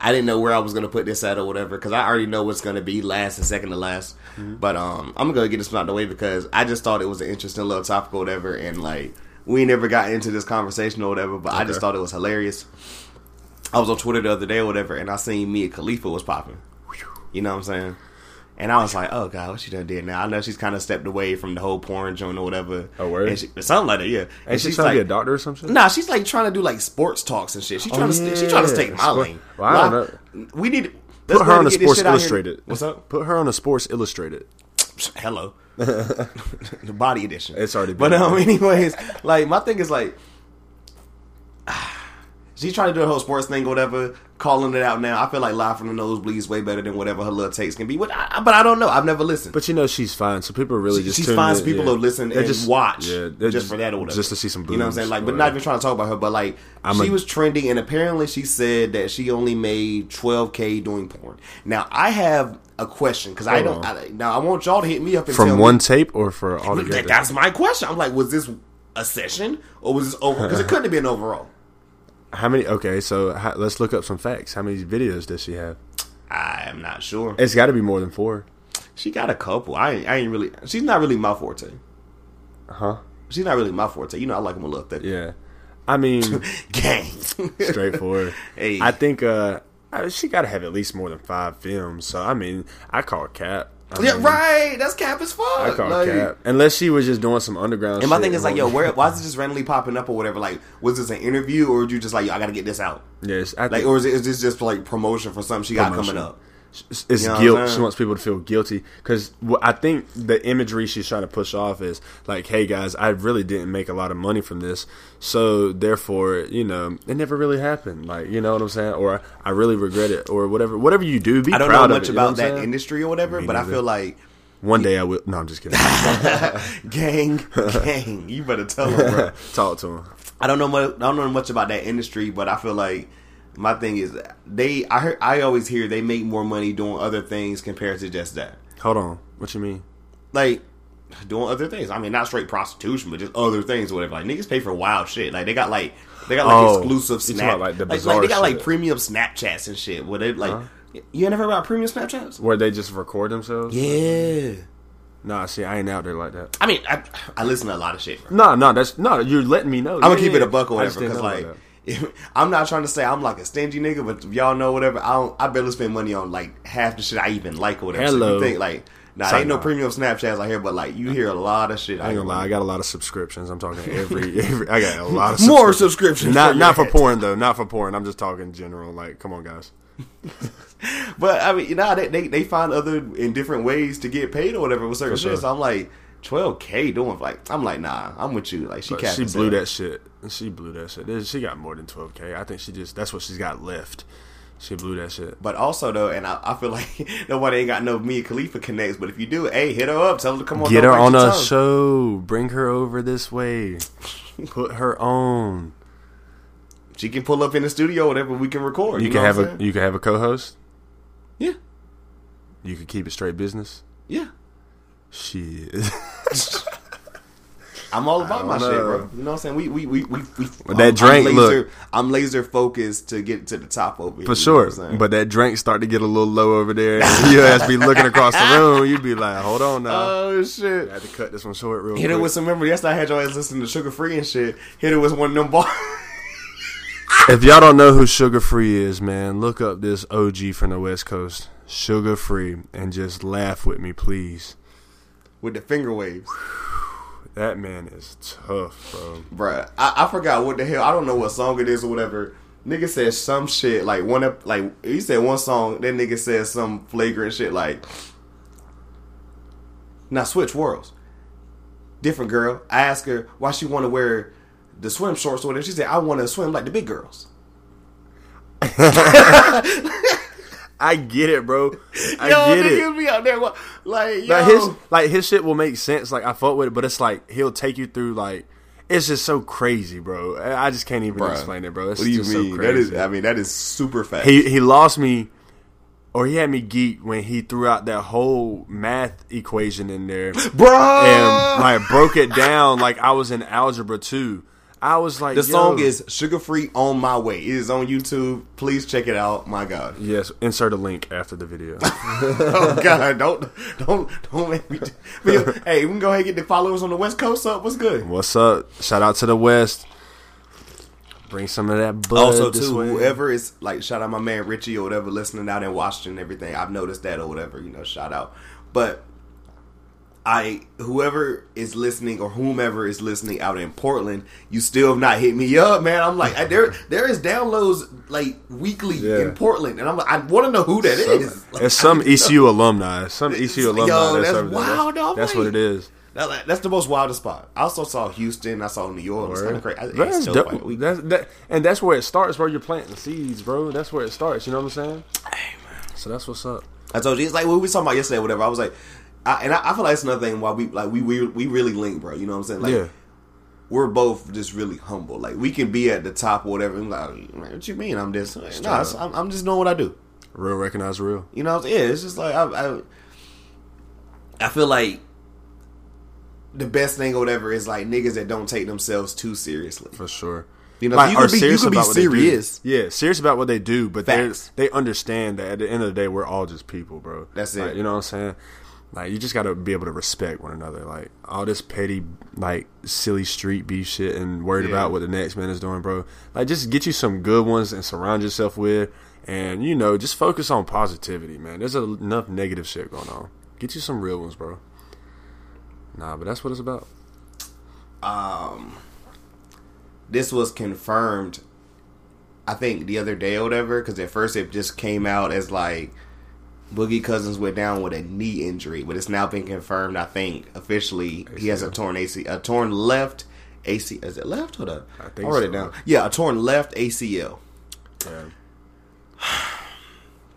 I didn't know where I was gonna put this at or whatever because I already know what's gonna be last and second to last. But um, I'm gonna get this one out the way because I just thought it was an interesting little topic or whatever, and like we never got into this conversation or whatever. But I just thought it was hilarious. I was on Twitter the other day or whatever, and I seen Mia Khalifa was popping. You know what I'm saying? And I was like, oh god, what she done did now? I know she's kind of stepped away from the whole porn joint or whatever. Oh, word? And she, something like that, yeah. And she she's trying like, to be a doctor or something? Nah, she's like trying to do like sports talks and shit. She's trying to she trying to stay in my Oh, yeah. lane. Well, I don't Why- We need Put her on a ahead and get this Sports shit out here. Illustrated. What's up? Put her on a Sports Illustrated. Hello, the body edition. It's already But um, anyways, like my thing is like. She's trying to do the whole sports thing or whatever, calling it out now. I feel like live from the nosebleeds way better than whatever her little takes can be. But I, but I don't know. I've never listened. But you know she's fine, so people are really She- just. she tuning finds people yeah. to listen They're and watch Yeah, they're just, for that or whatever. just to see some. Boobs You know what I'm saying? Like, but not even trying to talk about her, but like I'm she a- was trending, and apparently she said that she only made 12k doing porn. Now I have a question because I don't. I, now I want y'all to hit me up and from one me. tape or for all That-. That's my question. I'm like, was this a session or was this over? Because it couldn't have been overall. How many? Okay, so how, let's look up some facts. How many videos does she have? I am not sure. It's got to be more than four, She got a couple. I ain't, I ain't really. She's not really my forte. huh? She's not really my forte. You know, I like them a little thick. Yeah. I mean, Gang. straightforward. Hey. I think uh, she got to have at least more than five films. So I mean, I call it cap. I yeah, mean, right. That's cap as fuck. I call Like- cap. Unless she was just doing some underground. And my shit thing is like, yo, where? Why is it just randomly popping up or whatever? Like, was this an interview or did you just like, yo, I gotta get this out? Yes, I Like, think or is, it, is this just like promotion for something she got Promotion. coming up? It's, You know guilt. She wants people to feel guilty because I think the imagery she's trying to push off is like, hey guys, I really didn't make a lot of money from this, so therefore, you know, it never really happened. Like, you know what I'm saying? Or I really regret it, or whatever. Whatever you do, be I don't proud know of much it, you know about that saying? industry or whatever, Me but I feel like One day I will. No, I'm just kidding. gang, gang. You better tell bro. Talk to him. I don't know much. I don't know much about that industry, but I feel like my thing is they. I heard. I always hear they make more money doing other things compared to just that. Hold on. What you mean? Like doing other things. I mean, not straight prostitution, but just other things or whatever. Like niggas pay for wild shit. Like they got like they got like Oh, exclusive snap. like, the like, bizarre they got like shit. premium Snapchats and shit. Where they like. You ain't never heard about premium Snapchats? Where they just record themselves? Yeah. Nah, see, I ain't out there like that. I mean, I, I listen to a lot of shit. Bro. No, no, that's no. You're letting me know. I'm gonna Yeah, keep it a buck or whatever because know like. I'm not trying to say I'm like a stingy nigga, but y'all know whatever. I don't. I barely spend money on like half the shit I even like or whatever. So Hello. you think like, nah, ain't no premium Snapchats out here, but like you hear a lot of shit. I ain't gonna lie, I got a lot of subscriptions. I'm talking every, every I got a lot of more subscriptions. subscriptions. Not for not for porn though, not for porn. I'm just talking general. Like, come on, guys. But I mean, you know, they, they they find other in different ways to get paid or whatever with certain For sure. shit. So I'm like, 12k doing like I'm like, nah, I'm with you. Like she But she blew that shit. She blew that shit. She got more than 12k. I think she just that's what she's got left. She blew that shit. But also though, and I, I feel like nobody ain't got no Mia Khalifa connects. But if you do, hey, hit her up. Tell her to come on. Get her on a show. Bring her over this way. Put her on. She can pull up in the studio, whatever we can record. You, You, can have a you can have a co-host. yeah, You can keep it straight business. yeah. Shit. I'm all about my don't shit, bro. You know what I'm saying? We we we we. we that I'm- drink, I'm laser, look. I'm laser focused to get to the top over here. For sure. what I'm saying? But that drink start to get a little low over there. You to be looking across the room. You'd be like, hold on now. oh shit. I had to cut this one short real Hit quick. her with some memory. Yesterday I had ass listening to Suga Free and shit. Hit it with one of them bars. if y'all don't know who Suga Free is, man, look up this OG from the West Coast. Suga Free. And just laugh with me, please. With the finger waves. That man is tough, bro. Bruh, I, I forgot what the hell. I don't know what song it is or whatever. Nigga said some shit like one of like he said one song. That nigga said some flagrant shit like. Now switch worlds. Different girl. I asked her why she want to wear the swim shorts or whatever. She said I want to swim like the big girls. I get it, bro. I yo, get it. niggas be out there like yo. Like his like his shit will make sense. Like I fought with it, but it's like he'll take you through like it's just so crazy, bro. I I just can't even Bruh, explain it, bro. It's what do you just mean? so that is. I mean that is super fast. he he lost me, or he had me geek when he threw out that whole math equation in there bro, and like broke it down like I was in algebra two. I was like, the song is Suga Free on My Way. It is on YouTube. Please check it out. My God. yes. Insert a link after the video. oh God, don't don't don't make me. Hey, we can go ahead and get the followers on the West Coast up. What's good? What's up? Shout out to the West. Bring some of that bud Also, too, way. whoever is like, shout out my man Richie or whatever listening out in Washington and everything. I've noticed that or whatever, you know, shout out. But I, whoever is listening or whomever is listening out in Portland, you still have not hit me up, man. I'm like, I, there, there is downloads like weekly Yeah. in Portland, and I'm like, I want to know who that is. Like, It's some to know. ECU alumni. Some ECU alumni. Yo, that's, that's wild, That's, that's what it is. That- that's the most wildest spot. I also saw Houston. I saw New York. It's kind of crazy. I- it's That's dope. That's, that, and that's where it starts, bro. You're planting seeds, bro. That's where it starts. You know what I'm saying? So that's what's up. I told you it's like what we were talking about yesterday, whatever. I was like, I, and I, I feel like it's another thing why we like we we we really link, bro. You know what I'm saying? Like yeah. we're both just really humble. Like we can be at the top or whatever. And like, what you mean? I'm just like, nah, I'm, I'm just doing what I do. Real recognize real. You know? What I'm saying? Yeah, it's just like I, I I feel like the best thing or whatever is like niggas that don't take themselves too seriously. For sure. You know, Like, you are be, you serious be about what they do. Yeah, serious about what they do, but they they understand that at the end of the day, we're all just people, bro. That's Like, it. You know what I'm saying? Like you just gotta be able to respect one another. Like all this petty, like silly street beef shit and worried Yeah. about what the next man is doing, bro. Like just get you some good ones and surround yourself with, and you know just focus on positivity, man. There's enough negative shit going on. Get you some real ones, bro. Nah, but that's what it's about. um this was confirmed I think the other day or whatever because at first it just came out as like Boogie Cousins went down with a knee injury, but it's now been confirmed. I think officially he has a torn AC, a torn left AC. Is it left or the? I think I'll write so. it down. Yeah, a torn left ACL. Yeah.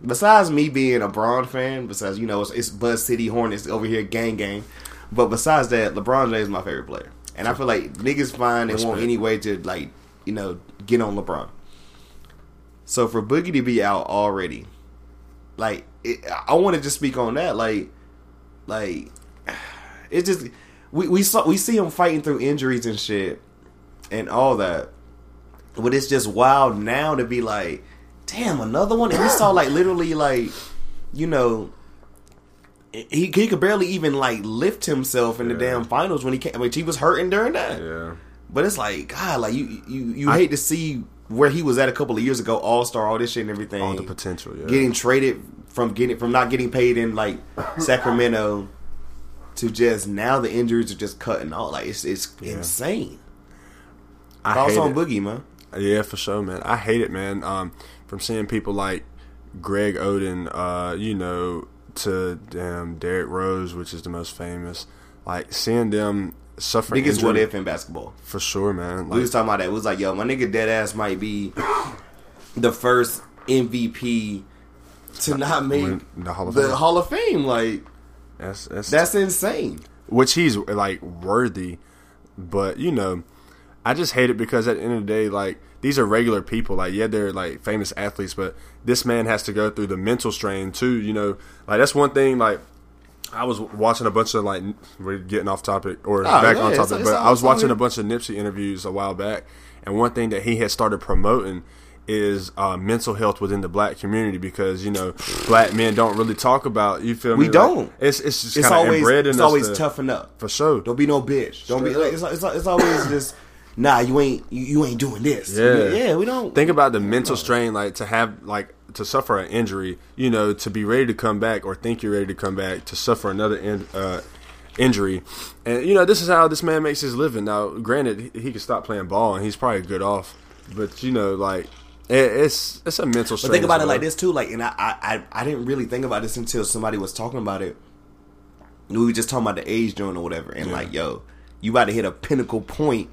Besides me being a Bron fan, besides you know it's, it's Buzz City Hornets over here, gang gang. But besides that, LeBron James is my favorite player, and I feel like niggas find and want any way to like you know get on LeBron. So for Boogie to be out already, like it, I want to just speak on that, like, like it's just we we saw we see him fighting through injuries and shit and all that, but it's just wild now to be like, damn, another one. And we saw like literally like, you know. He, he could barely even like lift himself in the damn finals when he came. Mean, he was hurting during that. Yeah. But it's like God, like you you you I- hate to see where he was at a couple of years ago, All Star, all this shit and everything. All the potential. Yeah. Getting traded from getting from not getting paid in like Sacramento to just now the injuries are just cutting off. Like it's it's Yeah. insane. I Thoughts hate on it. Boogie, man? Yeah, for sure, man. I hate it, man. Um, from seeing people like Greg Oden, uh, you know, to damn Derrick Rose, which is the most famous. Like seeing them suffer Biggest what if in basketball. for sure, man. we was talking about that. It was like, yo, my nigga dead ass might be the first MVP to not make the Hall of the Fame. Hall of Fame. Like that's, that's that's insane. which he's like worthy, but you know, I just hate it because at the end of the day, like these are regular people. Like yeah, they're like famous athletes, but this man has to go through the mental strain too. You know, like that's one thing. Like I was watching a bunch of like we're getting off topic or Nah, back yeah, on topic, it's but all- I was watching a bunch of Nipsey interviews a while back, and one thing that he had started promoting is uh, mental health within the black community because you know black men don't really talk about you feel me We Like, don't. it's it's just It's always it's always to- toughen up. for sure Don't be no bitch. Don't be. Like, it's, it's, it's always just nah. You ain't you, you ain't doing this. Yeah. yeah. We don't think about the mental strain like to have like to suffer an injury you know to be ready to come back or think you're ready to come back to suffer another in, uh, injury and you know this is how this man makes his living now granted he, he could stop playing ball and he's probably good off but you know like it's it's a mental strain But think about as it like this too. Like, and I, I, I, didn't really think about this until somebody was talking about it. We were just talking about the age joint or whatever, and Yeah. like, yo, you about to hit a pinnacle point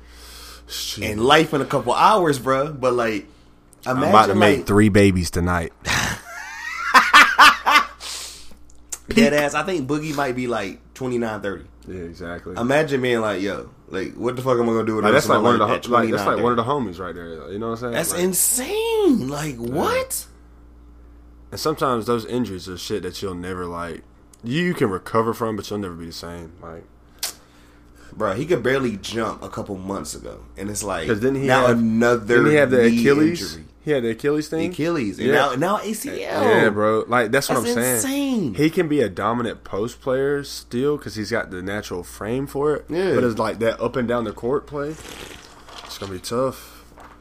in life in a couple hours, bruh. But like, imagine I'm about to make like, three babies tonight dead ass. I think Boogie might be like 29, 30. yeah exactly Imagine being like, yo, like, what the fuck am I gonna do with like, that's like one of the ho- like that's 29, like one of the homies right there you know what I'm saying That's Like- insane. Like, what? And sometimes those injuries are shit that you'll never like. You can recover from, but you'll never be the same. Like, Bro, he could barely jump a couple months ago, and it's like because then he now have, another. Didn't he have the Achilles? injury. Had the Achilles thing. Achilles, and Yeah. now now ACL. Yeah, bro. Like that's what That's I'm saying. insane. He can be a dominant post player still because he's got the natural frame for it. Yeah. But it's like that up and down the court play. It's gonna be tough.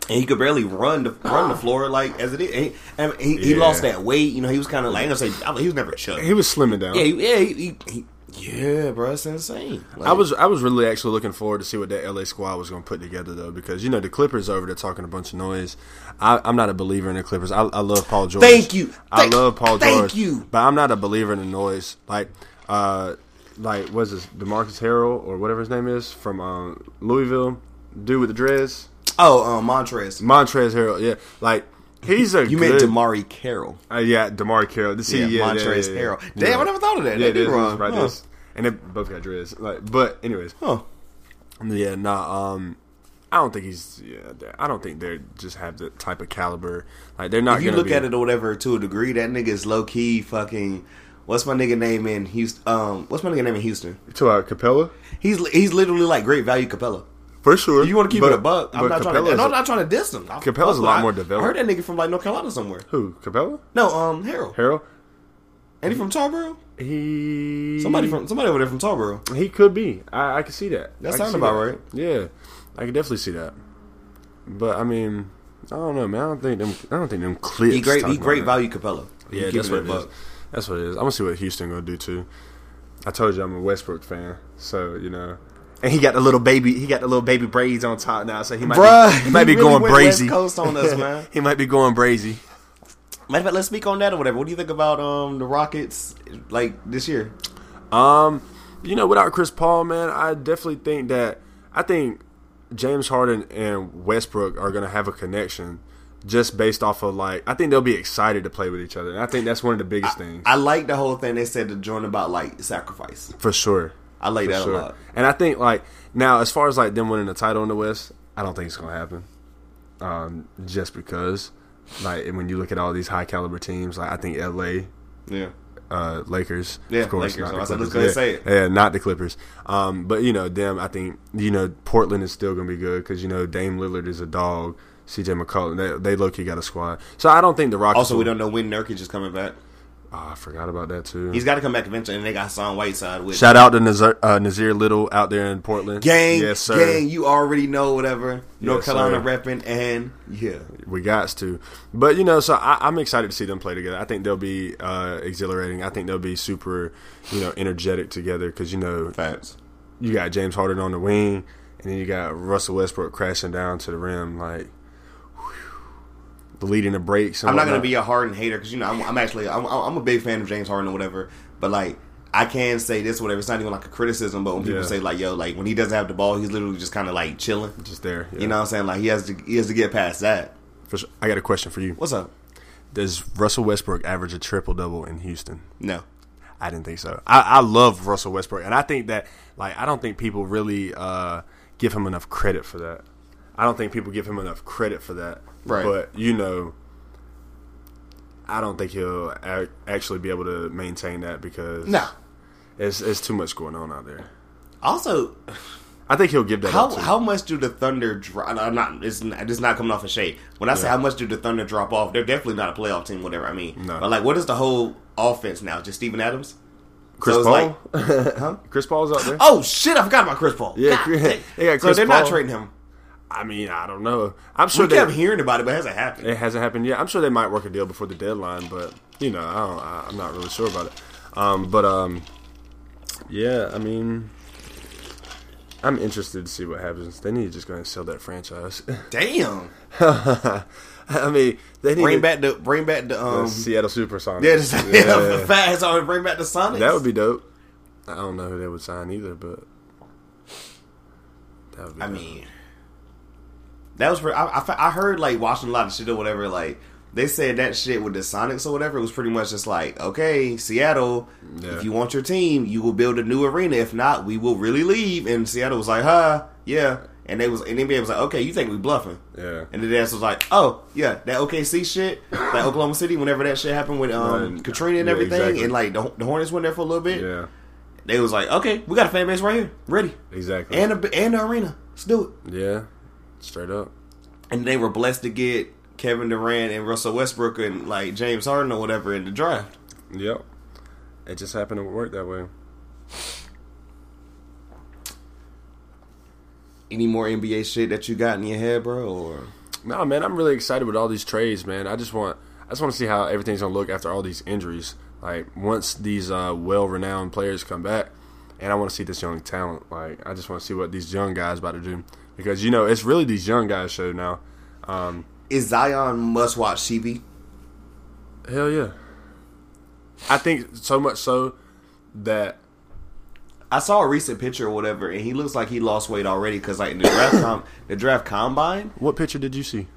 and he could barely run the run the floor like as it is. And he, and he, he lost that weight. You know, he was kind of like I'm gonna say he was never chubby. He was slimming down. yeah, he, yeah, he, he, he, yeah, bro, it's insane. Like, I was I was really actually looking forward to see what that LA squad was going to put together though because you know the Clippers over there talking a bunch of noise. I, I'm not a believer in the Clippers. I, I love Paul George. Thank you. I love Paul thank George. Thank you. But I'm not a believer in the noise. Like uh like what's this Demarcus Harrell or whatever his name is from um, Louisville, dude with the dreads, oh, um, Montrezl. Montrezl Harrell. Yeah, like he's a You good, meant DeMarre Carroll. uh, yeah, DeMarre Carroll. See, Yeah, yeah, Montrezl yeah, yeah, Harrell. yeah. Damn, I never thought of that. Yeah, They did wrong. right. Huh. And they both got dreads. Like, but anyways, Huh. yeah, nah. Um, I don't think he's. Yeah, I don't think they just have the type of caliber. Like they're not. If you look be, at it or whatever to a degree, that nigga is low key fucking. What's my nigga name in Houston? Um, what's my nigga name in Houston? to uh, Capela He's he's literally like great value Capela. For sure. You want to keep But- it a buck, I'm not trying to. I'm not trying to diss him. I- Capela's a lot with- more developed. I heard that nigga from like North Carolina somewhere. who Capela No, um, Harrell. Harrell? Ain't he from Tarboro? He Somebody from somebody over there from Tarboro. he could be. I, I can see that. That sounds about that. right. Yeah, I can definitely see that. But I mean, I don't know, man. I don't think them. I don't think them clips. He great. He great value Capela. Yeah, that's what it is. That's what it is. I'm gonna see what Houston gonna do too. I told you I'm a Westbrook fan, so you know. And he got the little baby. He got the little baby braids on top now, so he might Bruh, be, he might be really going brazy. Coast on us, man. he might be going brazy. Matter of fact, let's speak on that or whatever. What do you think about um the Rockets like this year? Um, you know, without Chris Paul, man, I definitely think that I think James Harden and Westbrook are gonna have a connection just based off of like I think they'll be excited to play with each other. And I think that's one of the biggest things. I like the whole thing they said to join about like sacrifice. for sure. I like that sure. a lot. And I think like now, as far as like them winning the title in the West, I don't think it's gonna happen. Um, just because, like, when you look at all these high caliber teams, like I think LA, Yeah. uh, Lakers, Yeah, of course, Lakers. not the I let's Clippers. go ahead yeah, say it. yeah, not the Clippers. Um, but you know, them, I think you know Portland is still gonna be good because you know Dame Lillard is a dog. CJ McCollum, they, they low key got a squad. So I don't think the Rockets. Also, we don't know when Nurkic is coming back. Oh, I forgot about that too. He's got to come back eventually, and they got Son Whiteside with Shout out to Nassir, uh, Nassir Little out there in Portland. gang. yes sir. Gang, you already know whatever. North Yes, Carolina sir. repping, and yeah, We got to, but you know, so I, I'm excited to see them play together. I think they'll be uh, exhilarating. I think they'll be super, you know, energetic together because you know facts. you got James Harden on the wing, and then you got Russell Westbrook crashing down to the rim, like leading the breaks. I'm not gonna be a Harden hater because you know I'm, I'm actually I'm, I'm a big fan of James Harden or whatever. But like I can say this whatever. It's not even like a criticism, but when people Yeah. say like yo like when he doesn't have the ball, he's literally just kind of like chilling. just there. yeah. You know what I'm saying? Like he has to he has to get past that. For sure. I got a question for you. What's up? Does Russell Westbrook average a triple double in Houston? No. I didn't think so. I, I love Russell Westbrook, and I think that like I don't think people really uh, give him enough credit for that. I don't think people give him enough credit for that. Right. But you know, I don't think he'll a- actually be able to maintain that because No. it's it's too much going on out there. Also, I think he'll give that how how much do the Thunder drop? I'm not. It's not, it's not coming off a shade. When I say how much do the Thunder drop off, they're definitely not a playoff team. Whatever I mean. No. But like, what is the whole offense now? Just Steven Adams. Chris so Paul, like- huh? Chris Paul's out there. Oh shit! I forgot about Chris Paul. Yeah, God Chris- they got so Chris they're not Paul. trading him. I mean, I don't know. I'm sure We they, kept hearing about it, but it hasn't happened. It hasn't happened yet. I'm sure they might work a deal before the deadline, but you know, I don't, I, I'm not really sure about it. Um, but um, yeah, I mean, I'm interested to see what happens. They need to just go and sell that franchise. Damn. I mean, they need Bring to, back the bring back the the um. Seattle SuperSonics. Yeah, just, yeah, fast on bring back the Sonics. that would be dope. I don't know who they would sign either, but that would be. I dope. mean, that was. Pretty, I, I I heard like watching a lot of shit or whatever. Like they said that shit with the Sonics or whatever. It was pretty much just like, okay, Seattle, Yeah. if you want your team, you will build a new arena. If not, we will really leave. And Seattle was like, huh, yeah. And they was and NBA was like, okay, you think we bluffing? yeah, And the dance was like, oh yeah, that OKC shit, like Oklahoma City. Whenever that shit happened with um Right. Katrina and Yeah, everything, exactly. and like the, the Hornets went there for a little bit. yeah, They was like, okay, we got a fan base right here, ready, exactly. and a, and the arena. Let's do it. yeah, straight up. and they were blessed to get Kevin Durant and Russell Westbrook and like James Harden or whatever in the draft. Yep. It just happened to work that way. Any more NBA shit that you got in your head, bro? Or No, man, I'm really excited with all these trades, man. I just want, I just want to see how everything's gonna look after all these injuries. Like once these uh, well-renowned players come back, and I want to see this young talent. Like I just want to see what these young guys about to do because you know it's really these young guys show now. Um, is Zion must watch TV? hell yeah, I think so much so that I saw a recent picture or whatever, and he looks like he lost weight already because like in the draft com- the draft combine, what picture did you see,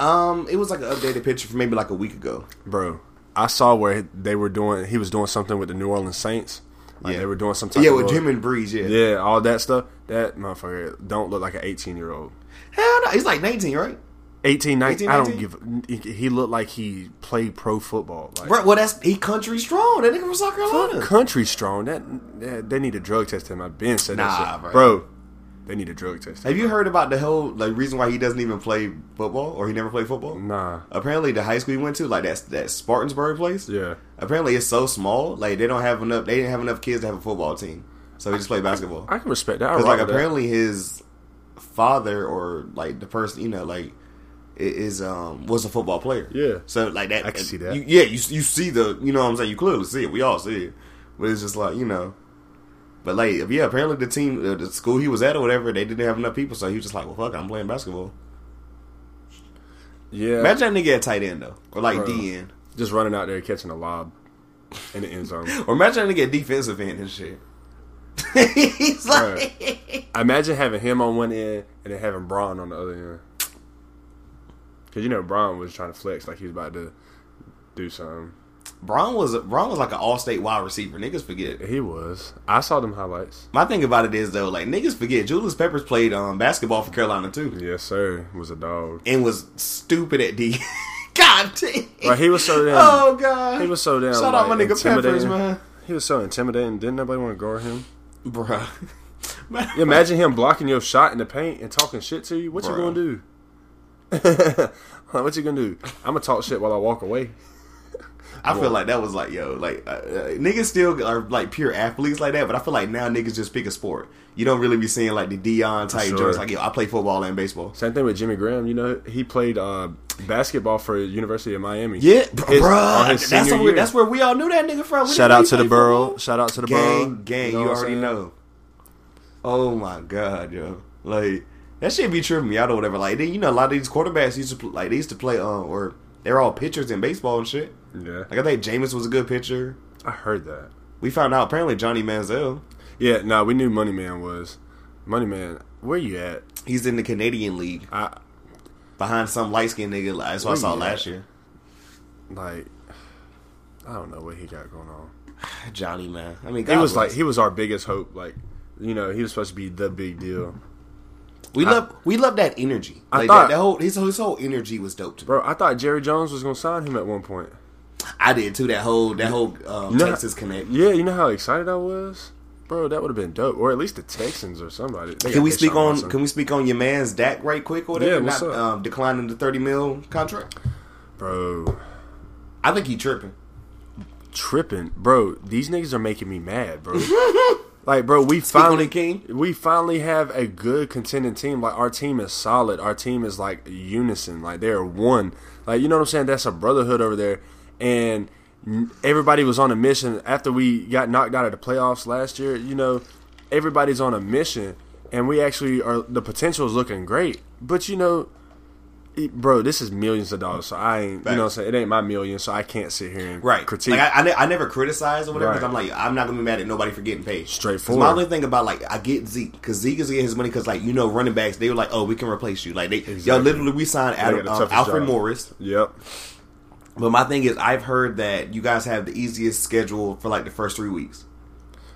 um, it was like an updated picture from maybe like a week ago. bro? I saw where they were doing. He was doing something with the New Orleans Saints. Like Yeah. they were doing some type Yeah, with Jim and Brees. Yeah, Yeah, all that stuff. That motherfucker don't look like an 18 year old. hell no, he's like nineteen, right? 18, 19, 18, I don't give. He, he looked like he played pro football. Like, Bro, well, that's he country strong. That nigga from South Carolina. country strong. That, that they need to drug test him. I've been said Nah, that shit. bro. bro. They need a drug test. Have you heard about the whole like reason why he doesn't even play football or he never played football? Nah. Apparently, the high school he went to, like that that Spartansburg place. Yeah. Apparently, it's so small, like they don't have enough. They didn't have enough kids to have a football team, so he just played basketball. I can respect that. Because like with that. apparently his father or like the person you know like is um was a football player. Yeah. So like that, I can see that. You, yeah, you you see the you know what I'm saying. You clearly see it. We all see it, but it's just like you know. But like yeah, apparently the team, uh, the school he was at or whatever, they didn't have enough people, so he was just like, well, fuck, it, I'm playing basketball. Yeah. Imagine that nigga at tight end though, or like Bro. D end, just running out there catching a lob in the end zone. or imagine that nigga at defensive end and shit. He's like, Imagine having him on one end and then having Bron on the other end. Because you know Bron was trying to flex like he was about to do something. Bron was Bron was like an all state wide receiver. Niggas forget. He was. I saw them highlights. My thing about it is though, like niggas forget Julius Peppers played um, basketball for Carolina too, Yes, sir. Was a dog. and was stupid at D. God damn. Right, he was so damn. Oh god. He was so damn. Shout out my nigga Peppers, man. He was so intimidating. Didn't nobody want to guard him? Bruh. Imagine him blocking your shot in the paint and talking shit to you. What you gonna do? what you gonna do? I'm gonna talk shit while I walk away. I feel like that was like yo, like uh, uh, niggas still are like pure athletes like that, but I feel like now niggas just pick a sport. You don't really be seeing like the Deion type Sure. like yo, I play football and baseball. Same thing with Jimmy Graham. You know, he played uh, basketball for University of Miami. Yeah, His- bruh. his That's where, that's where we all knew that nigga from. We Shout out to the Burrow. Shout out to the gang, Burrow. gang. know You, already saying? know. Oh my god, yo, like that shit be tripping me out or whatever. Like then you know a lot of these quarterbacks used to like they used to play um or they're all pitchers in baseball and shit. Yeah, Like I think Jameis was a good pitcher. I heard that. We found out apparently Johnny Manziel Yeah, no, we knew Money Man was Money Man. Where you at? he's in the Canadian League I behind some light skinned nigga. That's what I saw last at? year. like, I don't know what he got going on. Johnny man, I mean He was God like he was our biggest hope. Like, you know, he was supposed to be the big deal, we I- love we love that energy. I Like thought- that, that whole his, his whole energy was dope to me. bro. I thought Jerry Jones was gonna sign him at one point. I did too. That whole that whole um, You know- Texas connect. Yeah, you know how excited I was, bro. That would have been dope, or at least the Texans or somebody. They Can we speak on Watson. Can we speak on your man's Dak right quick or whatever? Yeah, what's Not up? Um, declining the thirty mil contract. bro? I think he tripping. Tripping, bro. These niggas are making me mad, bro. like, bro, we finally King. we finally have a good contending team. Like, our team is solid. Our team is like unison. Like, they're one. Like, you know what I'm saying? That's a brotherhood over there, and everybody was on a mission after we got knocked out of the playoffs last year. You know, everybody's on a mission, and we actually are. The potential is looking great, but you know. Bro, this is millions of dollars, so I ain't. You know, what I'm saying it ain't my million, so I can't sit here and Right. critique. Like I, I, ne- I never criticize or whatever. Right. I'm like, I'm not gonna be mad at nobody for getting paid. Straightforward. My only thing about like, I get Zeke because Zeke is getting his money because like you know running backs they were like, oh we can replace you. Like they, Exactly. literally we signed Adam, um, Alfred job. Morris. Yep. But my thing is, I've heard that you guys have the easiest schedule for like the first three weeks.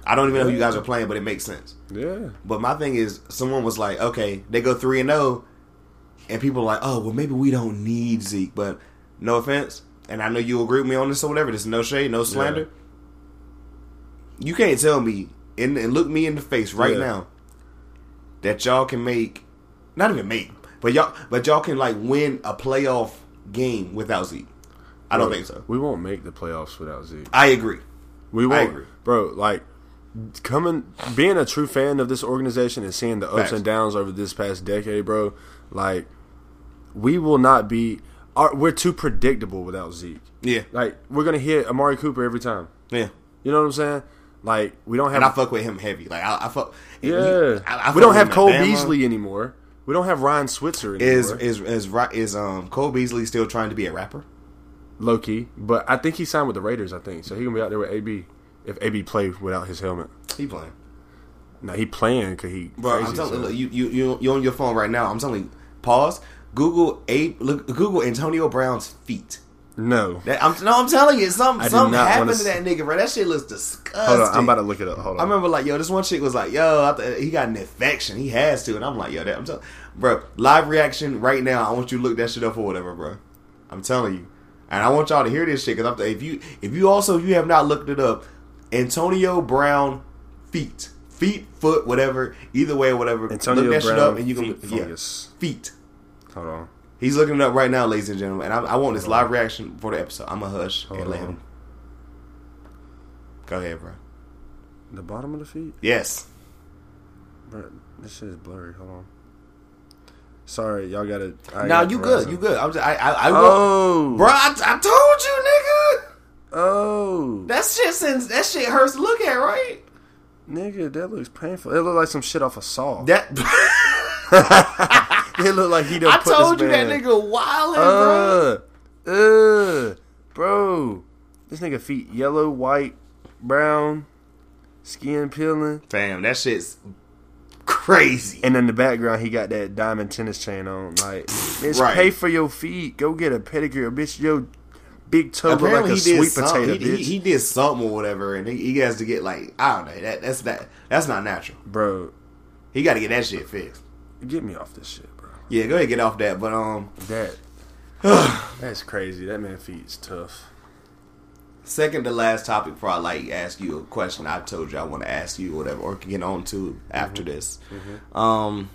I don't even know who you guys are playing, but it makes sense. Yeah. But my thing is, someone was like, okay, they go three and zero, and people are like, oh, well, maybe we don't need Zeke. But no offense, and I know you agree with me on this or whatever. This is no shade, no slander. You can't tell me and, and look me in the face right Yeah. now that y'all can make, not even make, but y'all, but y'all can like win a playoff game without Zeke. I don't think so. We won't make the playoffs without Zeke. I agree. We won't, agree. bro. Like coming, being a true fan of this organization and seeing the ups Facts. and downs over this past decade, bro. Like we will not be. Our, we're too predictable without Zeke. Yeah, Like we're gonna hit Amari Cooper every time. yeah. You know what I'm saying? Like we don't have. And I fuck with him heavy. Like I, I fuck. yeah. I- I fuck we don't have Cole Bama. Beasley anymore. We don't have Ryan Switzer anymore. Is is is? Is um Cole Beasley still trying to be a rapper? low key, but I think he signed with the Raiders. I think so. He gonna be out there with AB if AB played without his helmet. He playing, No, he playing because he. bro. I'm telling hell. you, you you you on your phone right now. I'm telling you, pause. Google a look. Google Antonio Brown's feet. No. That, I'm no. I'm telling you, something something happened to that nigga, bro. That shit looks disgusting. Hold on, I'm about to look it up. Hold on. I remember like, yo, this one chick was like, yo, th- he got an infection. He has to, and I'm like, yo, that I'm telling, bro. Live reaction right now. I want you to look that shit up or whatever, bro. I'm telling you, and I want y'all to hear this shit because if you if you also if you have not looked it up, Antonio Brown feet feet, foot, whatever. Either way, or whatever. Antonio Look that Brown, shit up, and you can feet yeah, fungus. feet. Hold on. He's looking it up right now, ladies and gentlemen. And I, I want this live reaction for the episode. I'm a hush and Hold let on. him. Go ahead, bro. The bottom of the feet? Yes. Bro, this shit is blurry. Hold on. Sorry, y'all gotta. I you good. You good. I'm just. I. I. I Oh, bro. I, I told you, nigga. Oh, That shit. Since that shit hurts to look at, right? Nigga, that looks painful. It looked like some shit off a saw. That. it looked like he done I put told this you that man- nigga wildin', bro. Uh, uh, bro. This nigga feet yellow, white, brown, skin peeling. Fam, that shit's crazy. And in the background, he got that diamond tennis chain on. Like, bitch, Right. pay for your feet. Go get a pedicure, bitch. Your big like Apparently a he did sweet something. potato, He, he, he did something or whatever, and he, he has to get like I don't know. That that's that that's not natural. bro, He got to get that shit fixed. get me off this shit, bro. Yeah, go ahead, get off that. But um, That that's crazy. That man feet's tough. second to last topic before I like ask you a question I told you I want to ask you whatever or get on to after this. Um,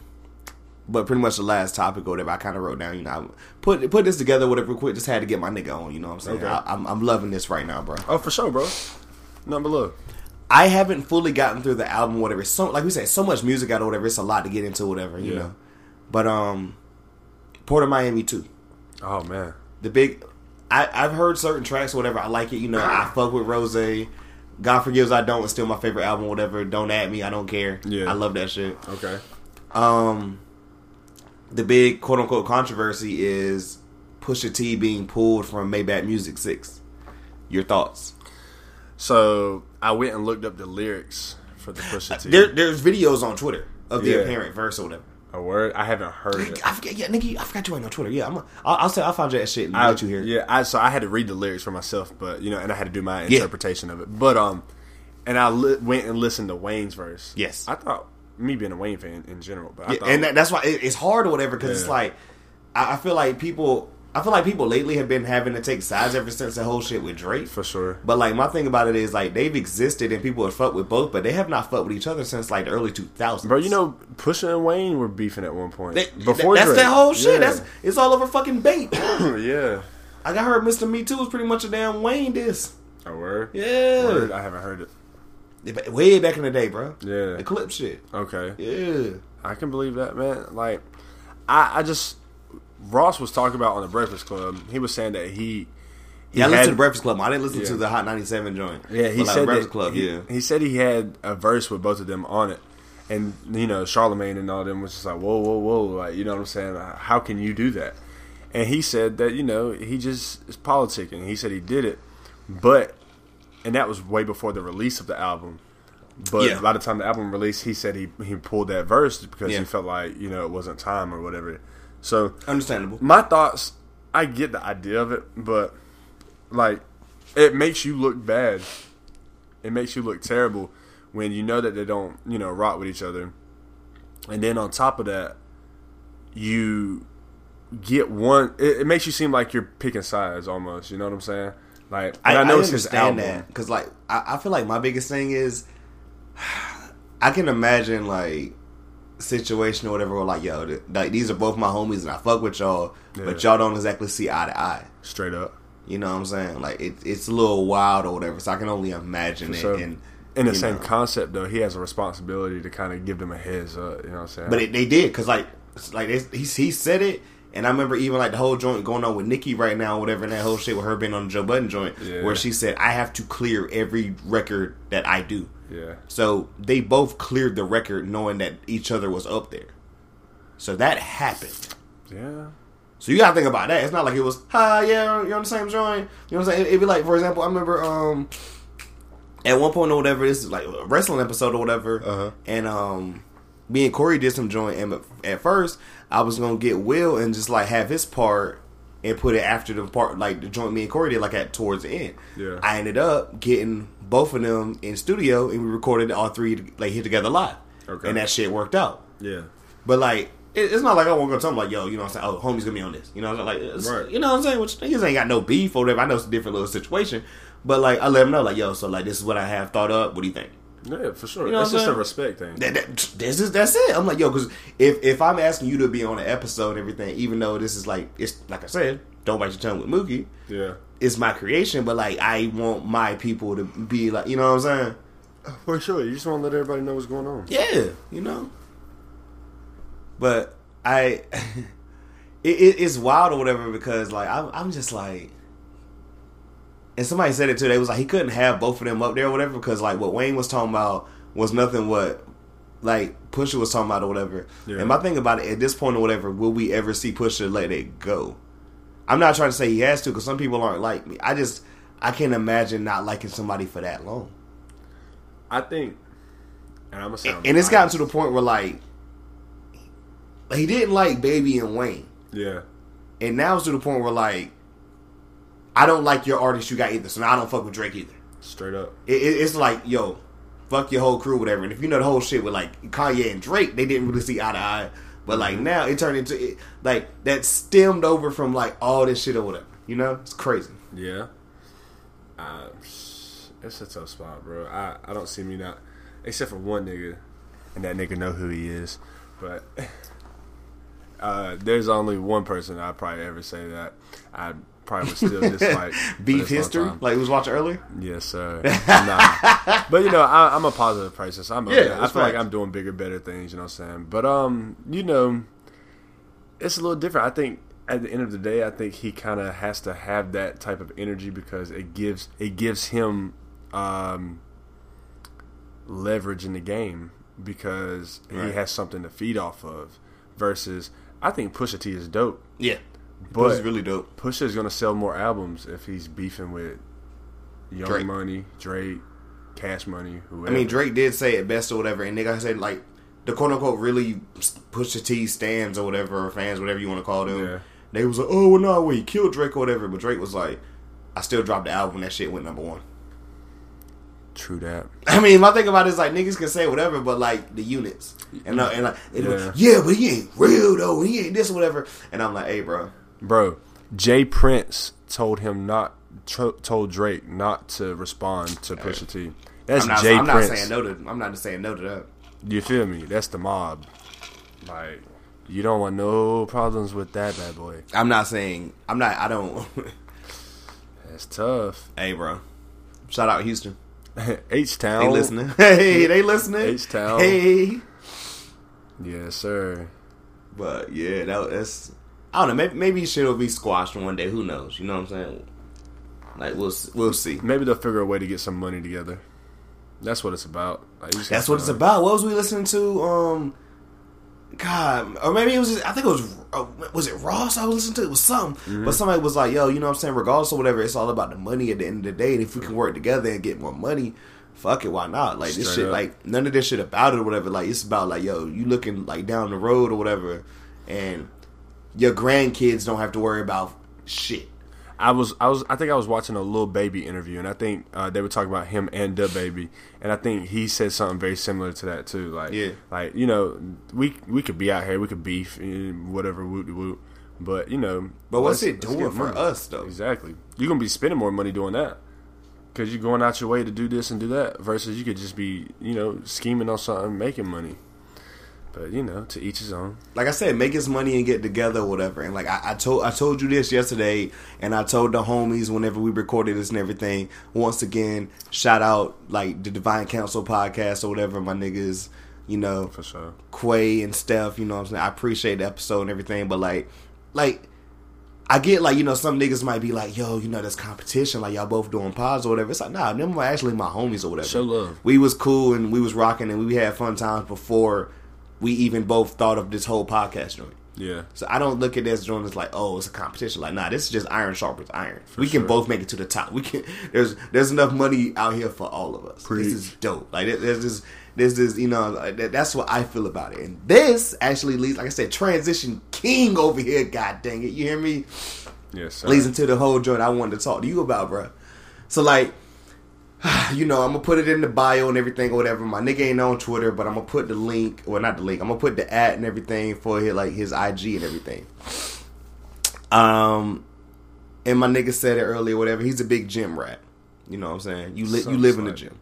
but pretty much the last topic or whatever I kind of wrote down. You know, I put put this together whatever real quick. Just had to get my nigga on. You know what I'm saying? Okay. I, I'm I'm loving this right now, bro. Oh, for sure, bro. Nothing below. I haven't fully gotten through the album, whatever. So like we said, so much music out, or whatever. It's a lot to get into, whatever. You Yeah. know. But um, Port of Miami too. Oh man, The big, I I've heard certain tracks, whatever. I like it. You know, I fuck with Rose. God forgives I don't. It's still my favorite album, whatever. Don't at me. I don't care. Yeah. I love that shit. okay. Um, the big quote unquote controversy is Pusha T being pulled from Maybach Music Six. Your thoughts? So I went and looked up the lyrics for the Pusha T. There, there's videos on Twitter of the Yeah. apparent verse or whatever. a word I haven't heard it. I forget, yeah, nigga, I forgot you ain't on Twitter. Yeah, I'm. A, I'll, I'll say I'll find you that shit and I, let you hear. Yeah, I so I had to read the lyrics for myself, but you know, and I had to do my Yeah. interpretation of it. But um, and I li- went and listened to Wayne's verse. Yes. I thought me being a Wayne fan in general, but I Yeah, and that, that's why it, it's hard or whatever because it's like I, I feel like people. I feel like people lately have been having to take sides ever since the whole shit with Drake. for sure. But like my thing about it is like they've existed and people have fucked with both, but they have not fucked with each other since like the early 2000s. Bro, you know, Pusha and Wayne were beefing at one point They- before that's Drake. that whole shit. Yeah. That's it's all over fucking bait. yeah. like I heard Mr. Me Too is pretty much a damn Wayne diss. A word. Yeah, Word? I haven't heard it. Way back in the day, bro. Yeah. the clip shit. Okay. Yeah, I can believe that, man. Like, I, I just Ross was talking about on the Breakfast Club. He was saying that he, he yeah. I listened had- to the Breakfast Club. I didn't listen Yeah. to the Hot 97 joint. Yeah, he like, said Breakfast Club. he, yeah, he said he had a verse with both of them on it, and you know Charlemagne and all them was just like, whoa, whoa, whoa, like you know what I'm saying? How can you do that? And he said that you know he just is politicking. He said he did it, but and that was way before the release of the album. But Yeah. by the time the album released, he said he he pulled that verse because Yeah. he felt like you know it wasn't time or whatever. So understandable. my thoughts i get the idea of it but like it makes you look bad it makes you look terrible when you know that they don't you know rock with each other and then on top of that you get one it, it makes you seem like you're picking sides almost you know what i'm saying like I, i, know I understand that because like I, I feel like my biggest thing is I can imagine like situation or whatever where like yo th- like these are both my homies and I fuck with y'all but y'all don't exactly see eye to eye. straight up You know what I'm saying? Like it, it's a little wild or whatever. So I can only imagine it. So, and in the same know. concept though he has a responsibility to kind of give them a heads up you know what i'm saying But it, they did because like like they, he he said it, and I remember even like the whole joint going on with Nicki right now, whatever, and that whole shit with her being on the Joe Budden joint, Yeah. where she said I have to clear every record that I do. yeah So they both cleared the record knowing that each other was up there. So that happened. yeah So you gotta think about that. It's not like it was, hi, yeah, you're on the same joint. You know what I'm saying? It'd be like, for example, I remember um at one point or whatever, this is like a wrestling episode or whatever, Uh-huh. and um me and Corey did some joint, and at first I was gonna get Will and just like have his part and put it after the part like the joint me and Corey did like at towards the end. Yeah. I ended up getting both of them in studio and we recorded all three like hit together live. Okay. And that shit worked out. yeah But like, it, it's not like I won't go tell them like, yo, you know what I'm saying? Oh, homie's gonna be on this. You know what I'm saying? Like, Right. you know what I'm saying? Which niggas ain't got no beef or whatever. I know it's a different little situation, but like, I let them know like, yo, so like, this is what I have thought up. What do you think? Yeah, for sure. You know That's what I'm just a respect thing. That, that, this is that's it. I'm like, yo, because if if I'm asking you to be on an episode and everything, even though this is like it's like I said, don't bite your tongue with Mookie. Yeah. It's my creation, but like I want my people to be like, you know what I'm saying? For sure. You just want to let everybody know what's going on. Yeah, you know. But I, it, it, it's wild or whatever because like I'm, I'm just like, and somebody said it too. They was like he couldn't have both of them up there or whatever because like what Wayne was talking about was nothing what like Pusha was talking about or whatever. Yeah. And my thing about it at this point or whatever, will we ever see Pusha let it go? I'm not trying to say he has to because some people aren't like me. I just I can't imagine not liking somebody for that long. I think, and I'm gonna sound And it's gotten to the point where like he didn't like Baby and Wayne, yeah, and now it's to the point where like I don't like your artist you got either, so now I don't fuck with Drake either. straight up. It, it, it's like yo, fuck your whole crew, whatever. And if you know the whole shit with like Kanye and Drake, they didn't really see eye to eye, but like now it turned into it, like that stemmed over from like all this shit or whatever. You know, it's crazy. Yeah. Uh, it's a tough spot, bro. I, I don't see me not, except for one nigga, and that nigga know who he is. But uh, there's only one person I'd probably ever say that I probably would still just like Beef history, like we was watching earlier. Yes, sir. nah. But you know, I, I'm a positive person. I'm Yeah, okay. I feel like. I'm doing bigger, better things. You know what I'm saying? But um, you know, it's a little different. I think at the end of the day, I think he kind of has to have that type of energy because it gives it gives him um leverage in the game because he has something to feed off of. Versus, I think Pusha T is dope. Yeah, But- but really dope. Pusha is gonna sell more albums if he's beefing with Young Drake. Money, Drake, Cash Money, whoever. I mean, Drake did say it best or whatever, and nigga said like the quote unquote really Pusha T stands or whatever, or fans, whatever you want to call them. Yeah. They was like, oh well, no, wait, killed Drake or whatever, but Drake was like, I still dropped the album. That shit went number one. True that. I mean, my thing about it is like niggas can say whatever, but like the units and uh, and like it was, Yeah. yeah, but he ain't real though. He ain't this or whatever. And I'm like, hey, bro, Bro, J. Prince told him not told Drake not to respond to Pusha T. That's I'm not, Jay I'm not saying no to. I'm not just saying no to that. You feel me? That's the mob. Like you don't want no problems with that bad boy. I'm not saying. I'm not. I don't. That's tough. hey, bro. Shout out Houston. H Town. They listening. Hey, they listening. H-Town. Hey. Yes, sir. But yeah, that, that's I don't know. Maybe, maybe shit will be squashed one day. Who knows? You know what I'm saying? Like we'll we'll see. Maybe they'll figure a way to get some money together. That's what it's about. Like, That's what it's about. What was we listening to? Um, God, or maybe it was. Just, I think it was. Uh, was it Ross? I was listening to. It was something. Mm-hmm. But somebody was like, "Yo, you know what I'm saying? Regardless of whatever, it's all about the money at the end of the day. And if we can work together and get more money." Fuck it, why not? Like this shit, up. like none of this shit about it or whatever. Like it's about like, yo, you looking like down the road or whatever, and your grandkids don't have to worry about shit. I was, I was, I think I was watching a Lil Baby interview, and I think uh, they were talking about him and the baby, and I think he said something very similar to that too. Like, Yeah. like you know, we we could be out here, we could beef, eh, whatever, woot woot, but you know, But what's it doing for money. us though? Exactly, you're gonna be spending more money doing that because you're going out your way to do this and do that, versus you could just be, you know, scheming on something, making money. But you know, to each his own. like I said, make his money and get together, or whatever. And like I, I told, I told you this yesterday, and I told the homies whenever we recorded this and everything. Once again, shout out like the Divine Council podcast or whatever. My niggas, you know, For sure. Quay and Steph. You know what I'm saying? I appreciate the episode and everything, but like, like. I get like you know some niggas might be like yo you know there's competition like y'all both doing pods or whatever it's like nah them were actually my homies or whatever Show love. we was cool and we was rocking and we had fun times before we even both thought of this whole podcast joint. Yeah. So I don't look at this joint as like, oh, it's a competition. Like, nah, this is just iron sharpens iron. we can sure. both make it to the top. We can. There's there's enough money out here for all of us. Preach. This is dope. Like there's this this is you know like, that- that's what I feel about it. And this actually leads, like I said, transition king over here. God dang it, you hear me? Yes, sir. leads into the whole joint I wanted to talk to you about, bro. So like, you know, I'm gonna put it in the bio and everything or whatever. My nigga ain't on Twitter, but I'm gonna put the link, well, not the link. I'm gonna put the ad and everything for his like his IG and everything. Um, and my nigga said it earlier, whatever. He's a big gym rat. You know what I'm saying? You li- you live in the gym.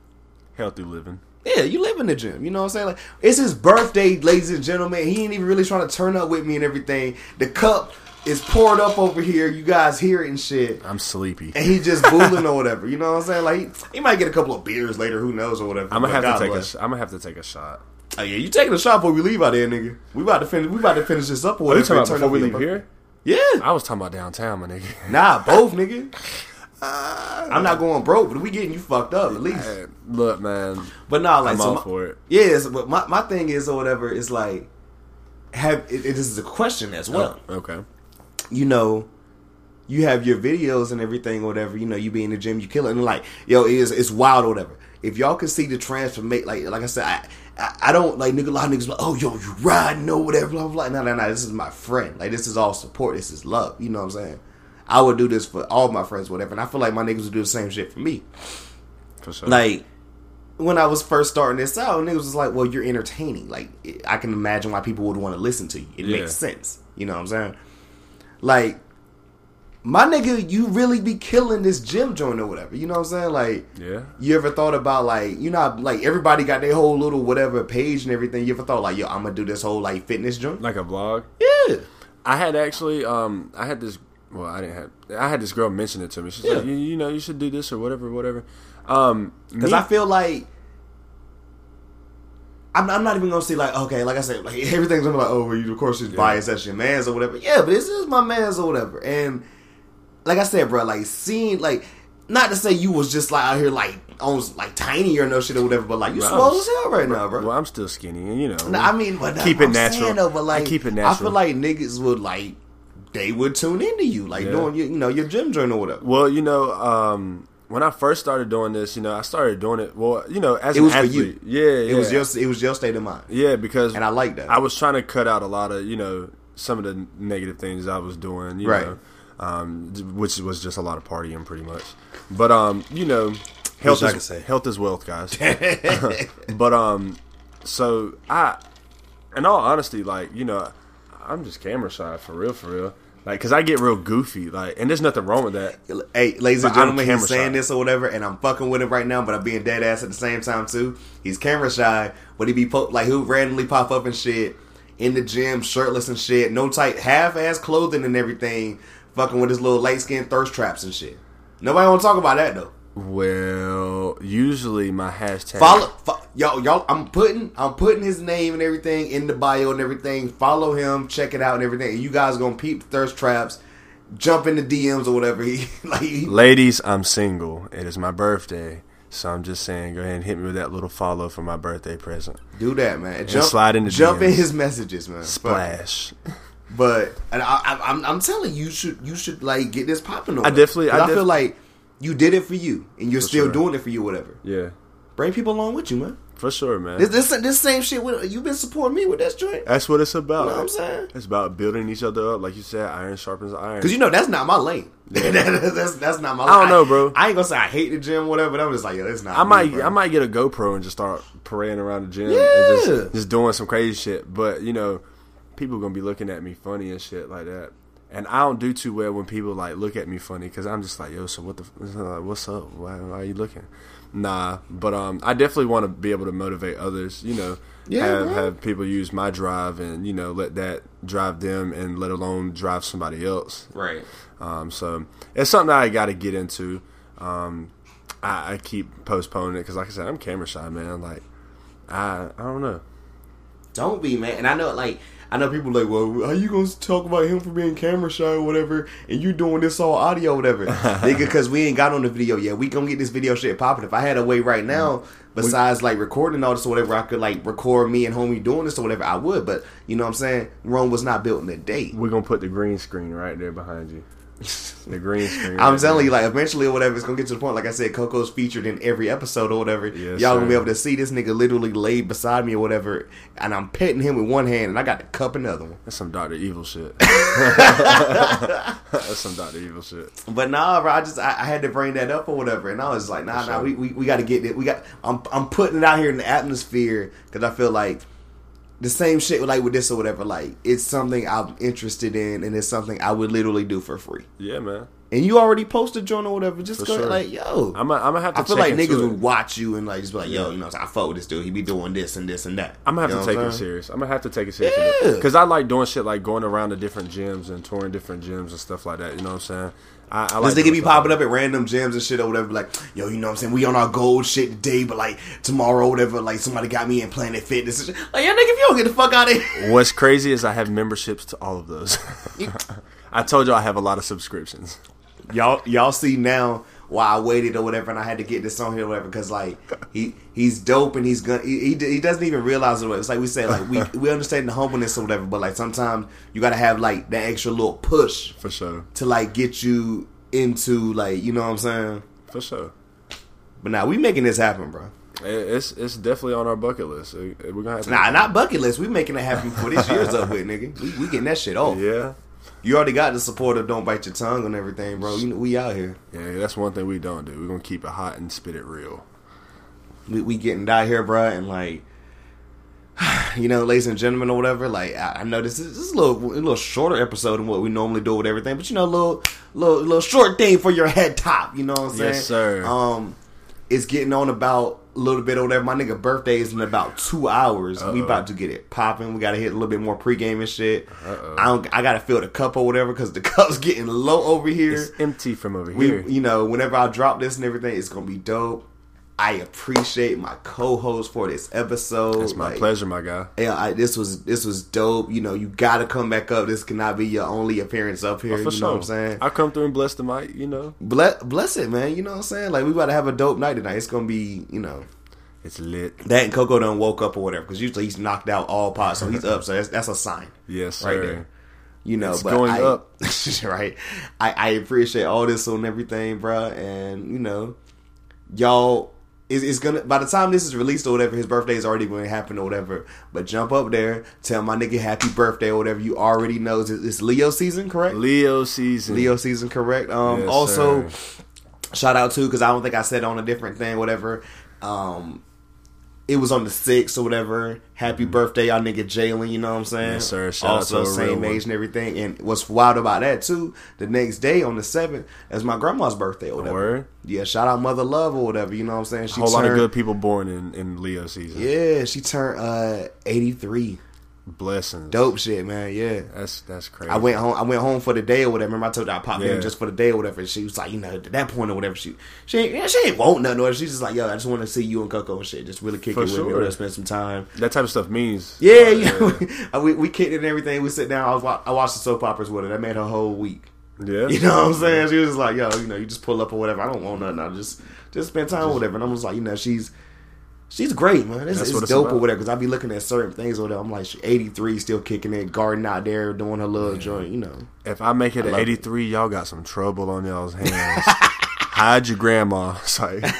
Healthy living. Yeah, you live in the gym. You know what I'm saying? Like it's his birthday, ladies and gentlemen. He ain't even really trying to turn up with me and everything. The cup is poured up over here. You guys hear it and shit. I'm sleepy. And he just booling or whatever. You know what I'm saying? Like he, he might get a couple of beers later. Who knows or whatever. I'm gonna have God to take a. bless. sh- I'm gonna have to take a shot. Oh yeah, you taking a shot before we leave out there, nigga. We about to finish. We about to finish this up or Are you talking about before we leave here? Yeah. I was talking about downtown, my nigga. Nah, both, nigga. Uh, I'm not going broke, but we getting you fucked up at least. Hey, Look, man, But nah, like I'm so all my- for it. Yes, but my, my thing is or whatever is like have it, This is a question as well. Oh, okay. You know, you have your videos and everything or whatever. You know, you be in the gym, you kill it, and like yo, it's it's wild or whatever. If y'all can see the transformation, like like I said, I. I I don't like nigga. A lot of niggas like, oh yo, you riding or whatever, blah blah. blah. No, no, no. This is my friend. Like this is all support. This is love. You know what I'm saying? I would do this for all my friends, whatever. And I feel like my niggas would do the same shit for me. For sure. Like when I was first starting this out, niggas was like, "Well, you're entertaining." Like I can imagine why people would want to listen to you. It Yeah. makes sense. You know what I'm saying? Like my nigga, you really be killing this gym joint or whatever. You know what I'm saying? Like yeah. you ever thought about like you know like everybody got their whole little whatever page and everything. You ever thought like yo, I'm gonna do this whole like fitness joint? Like a vlog. Yeah. I had actually, um, I had this. Well, I didn't have. I had this girl mention it to me. She's Yeah. like, you, you know, you should do this or whatever, whatever. Um, Because I feel like I'm, I'm not even gonna say like okay, like I said, like everything's gonna be like oh, well, you of course it's Yeah. biased, that's your man's or whatever. Yeah, but this is my man's or whatever. And like I said, bro, like seeing like not to say you was just like out here like on like tiny or no shit or whatever, but like you Well, swole as hell right now, bro. well, I'm still skinny, and you know, No, I mean, but keep I'm it natural. saying, though, but I like, keep it I feel like niggas would like they would tune into you, like Yeah. doing your, you know your gym joint or whatever. Well, you know, um, when I first started doing this, you know, I started doing it. Well, you know, as It an was for athlete, you. yeah, It was just it was your state of mind, yeah, because and I like that. I was trying to cut out a lot of you know some of the negative things I was doing, you Right. know, um, which was just a lot of partying, pretty much. But um, you know, health I is say. health is wealth, guys. but um, so I, in all honesty, like you know, I'm just camera shy for real, for real. Like, cause I get real goofy, like, and there's nothing wrong with that. Hey, ladies and gentlemen, he's saying shy. this or whatever, and I'm fucking with him right now, but I'm being dead ass at the same time too. He's camera shy, but he be po- like he'll randomly pop up and shit in the gym, shirtless and shit, no tight, half ass clothing and everything, fucking with his little light skin thirst traps and shit. Nobody want to talk about that though. Well, usually my hashtag. Follow, fo- y'all, y'all. I'm putting, I'm putting his name and everything in the bio and everything. Follow him, check it out and everything. And you guys gonna peep thirst traps, jump in the DMs or whatever. He like. He, Ladies, I'm single. It is my birthday. So I'm just saying, go ahead and hit me with that little follow for my birthday present. Do that, man. Jump, slide in the jump in his messages, man. Splash. But and I, I, I'm, I'm telling you, you should, you should like get this popping. I definitely- I I, feel like you did it for you, and you're For still sure. doing it for you, whatever. Yeah, Bring people along with you, man. for sure, man. This, this, this same shit. With, you've been supporting me with this joint. That's what it's about. You know what I'm saying? It's about building each other up, like you said. Iron sharpens iron. Because you know that's not my lane. that's that's not my. lane. I don't know, bro. I, ain't gonna say I hate the gym, whatever. But I'm just like, yo, it's not. I me, might, bro. I might get a GoPro and just start parading around the gym, Yeah. and just, just doing some crazy shit. But you know, people gonna be looking at me funny and shit like that. And I don't do too well when people like look at me funny because I'm just like, yo, so what the, f- uh, what's up? Why, why are you looking? Nah, but um, I definitely want to be able to motivate others. You know, Yeah, have bro. have people use my drive and you know let that drive them and let alone drive somebody else. right. Um, so it's something that I got to get into. Um, I, I keep postponing it because, like I said, I'm camera shy, man. Like, I I don't know. Don't be man. And I know like I know people like, well, how you gonna talk about him for being camera shy or whatever, and you doing this all audio or whatever, nigga? Because we ain't got on the video yet. We gonna get this video shit popping. If I had a way right now, mm-hmm. besides like recording all this or whatever, I could like record me and homie doing this or whatever. I would, but you know what I'm saying? Rome was not built in a day. We're gonna put the green screen right there behind you. The green screen. I'm right telling there. you, like eventually or whatever, it's gonna get to the point. Like I said, Coco's featured in every episode or whatever. Yes, Y'all gonna be able to see this nigga literally laid beside me or whatever, and I'm petting him with one hand, and I got the cup in the other one. That's some Doctor Evil shit. That's some Doctor Evil shit. But nah, bro, I just I, I had to bring that up or whatever, and I was like, nah, For nah, sure. we, we, we got to get it. We got I'm I'm putting it out here in the atmosphere because I feel like the same shit like with this or whatever. Like it's something I'm interested in, and it's something I would literally do for free. Yeah, man. and you already posted joint or whatever, just For go sure. like, yo. I'm gonna, have to. I feel like niggas it. would watch you and like just be like, yo, you know, I fuck with this dude. He be doing this and this and that. I'm gonna You have know to take it serious. I'm gonna have to take it serious Yeah. because I like doing shit like going around to different gyms and touring different gyms and stuff like that. You know what I'm saying? I, I like This nigga doing be popping up at random gyms and shit or whatever, like, yo, you know what I'm saying? We on our gold shit today, but like tomorrow, whatever, like somebody got me in Planet Fitness and shit. Like, yeah, nigga, if you don't get the fuck out of here. What's crazy is I have memberships to all of those. I told you I have a lot of subscriptions. y'all y'all see now why I waited or whatever, and I had to get this on here or whatever because like he he's dope and he's gonna he, he, he doesn't even realize it. It's like we said, like we we understand the humbleness or whatever, but like sometimes you gotta have like that extra little push For sure. to like get you into like you know what I'm saying. For sure. But now we making this happen, bro. It's it's definitely on our bucket list. We're gonna have to. Nah, not bucket list. We making it happen for this year's up with, nigga. We, we getting that shit off. Yeah. You already got the support of Don't Bite Your Tongue and everything, bro. You know, we out here. Yeah, that's one thing we don't do. We're gonna keep it hot and spit it real. we, we getting out here, bro, and like, you know, ladies and gentlemen, or whatever. Like, I, I know this is, this is a little a little shorter episode than what we normally do with everything, but you know, a little little little short thing for your head top. You know what I'm saying? Yes, sir. Um, it's getting on about a little bit or whatever. My nigga birthday is in about two hours. We about to get it popping. We got to hit a little bit more pregame and shit. I don't. I got to fill the cup or whatever because the cup's getting low over here It's empty from over we, here. you know, whenever I drop this and everything, it's gonna be dope. I appreciate my co-host for this episode. It's my Like, pleasure, my guy. Yeah, I, this was this was dope. You know, you got to come back up. This cannot be your only appearance up here. Oh, For you sure. know what I'm saying? I come through and bless the mic. You know, Bless, bless it, man. You know what I'm saying? Like we about to have a dope night tonight. It's gonna be, you know, it's lit. that and Coco done woke up or whatever because usually he's knocked out all pods, so he's up. So that's, that's a sign. Yes, right sir. there. You know, It's but going I, up. right? I, I appreciate all this and everything, bro. And you know, y'all is is gonna by the time this is released or whatever, his birthday is already going to happen or whatever. But jump up there, tell my nigga happy birthday or whatever. You already know it's, it's Leo season, correct? Leo season. Leo season, correct? Um, Yes, also, sir. shout out to because I don't think I said on a different thing, whatever. Um, it was on the sixth or whatever. Happy birthday, y'all nigga Jalen. You know what I'm saying? Yes, sir. Shout out also, to a real same age and everything. And what's wild about that too? The next day on the seventh is my grandma's birthday or whatever. Word. Yeah, shout out Mother Love or whatever. You know what I'm saying? She A whole lot of good people born in, in Leo season. Yeah, she turned uh 83. Blessings. Dope shit, man. Yeah. That's that's crazy. I went home. I went home for the day or whatever. Remember, I told you I popped Yeah. in just for the day or whatever. And she was like, you know, at that point or whatever, she she ain't, she ain't want nothing. Or she's just like, yo, I just want to see you and Coco and shit. Just really kick For it with me. sure. Or spend some time. that type of stuff means. Yeah, uh, yeah. we we kicked it and everything. We sit down. I was wa- I watched the soap operas with her. That made her whole week. yeah. You know what I'm saying? She was just like, yo, you know, you just pull up or whatever. I don't want nothing. I just just spend time with whatever. And I'm just like, you know, she's. She's great, man. It's, it's dope or about. whatever. Because I be looking at certain things or whatever. I'm like, 83, still kicking it, garden out there, doing her little joint, you know. If I make it I at love 83, y'all got some trouble on y'all's hands. Hide your grandma. Sorry.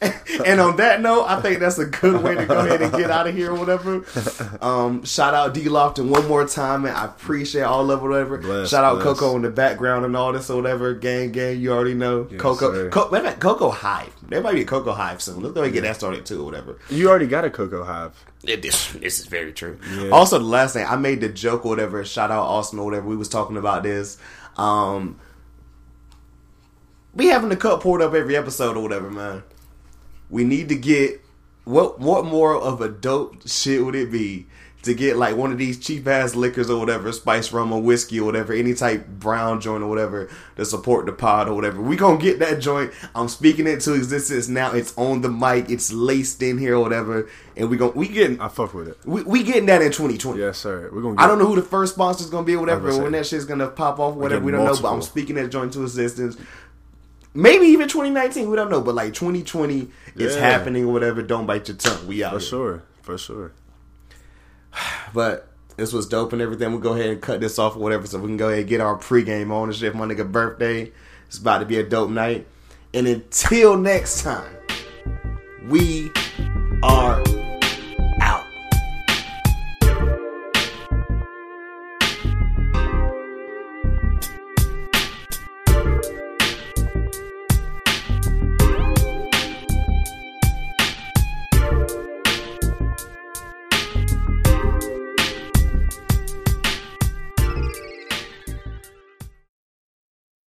and on that note, I think that's a good way to go ahead and get out of here or whatever. Um, shout out D Lofton one more time, man. I appreciate all of whatever. Bless, shout out bless. Coco in the background and all this or whatever. Gang, gang, you already know. Yes, Coco. Co- wait a minute, Coco Hive. There might be a Coco Hive soon. Let's go ahead and get that started too or whatever. You already got a Coco hive. Yeah, this this is very true. Yeah. Also, the last thing I made the joke or whatever. Shout out Austin or whatever. We was talking about this. Um, we having the cup poured up every episode or whatever, man. We need to get what what more of a dope shit would it be to get like one of these cheap ass liquors or whatever, spice rum or whiskey or whatever, any type brown joint or whatever to support the pod or whatever. We gonna get that joint. I'm speaking it to existence now. It's on the mic. It's laced in here or whatever, and we gonna we getting I fuck with it. we, we getting that in 2020. Yes, sir. We're gonna. Get I don't know who the first sponsor's gonna be or whatever, I was or gonna when that shit's gonna pop off, whatever. We don't know, but I'm speaking that joint to existence. Maybe even 2019, we don't know, but like 2020 is happening or whatever. Don't bite your tongue. We out For here. sure. For sure. But this was dope and everything. We'll go ahead and cut this off or whatever, so we can go ahead and get our pregame on and shit. My nigga birthday. It's about to be a dope night. And until next time, we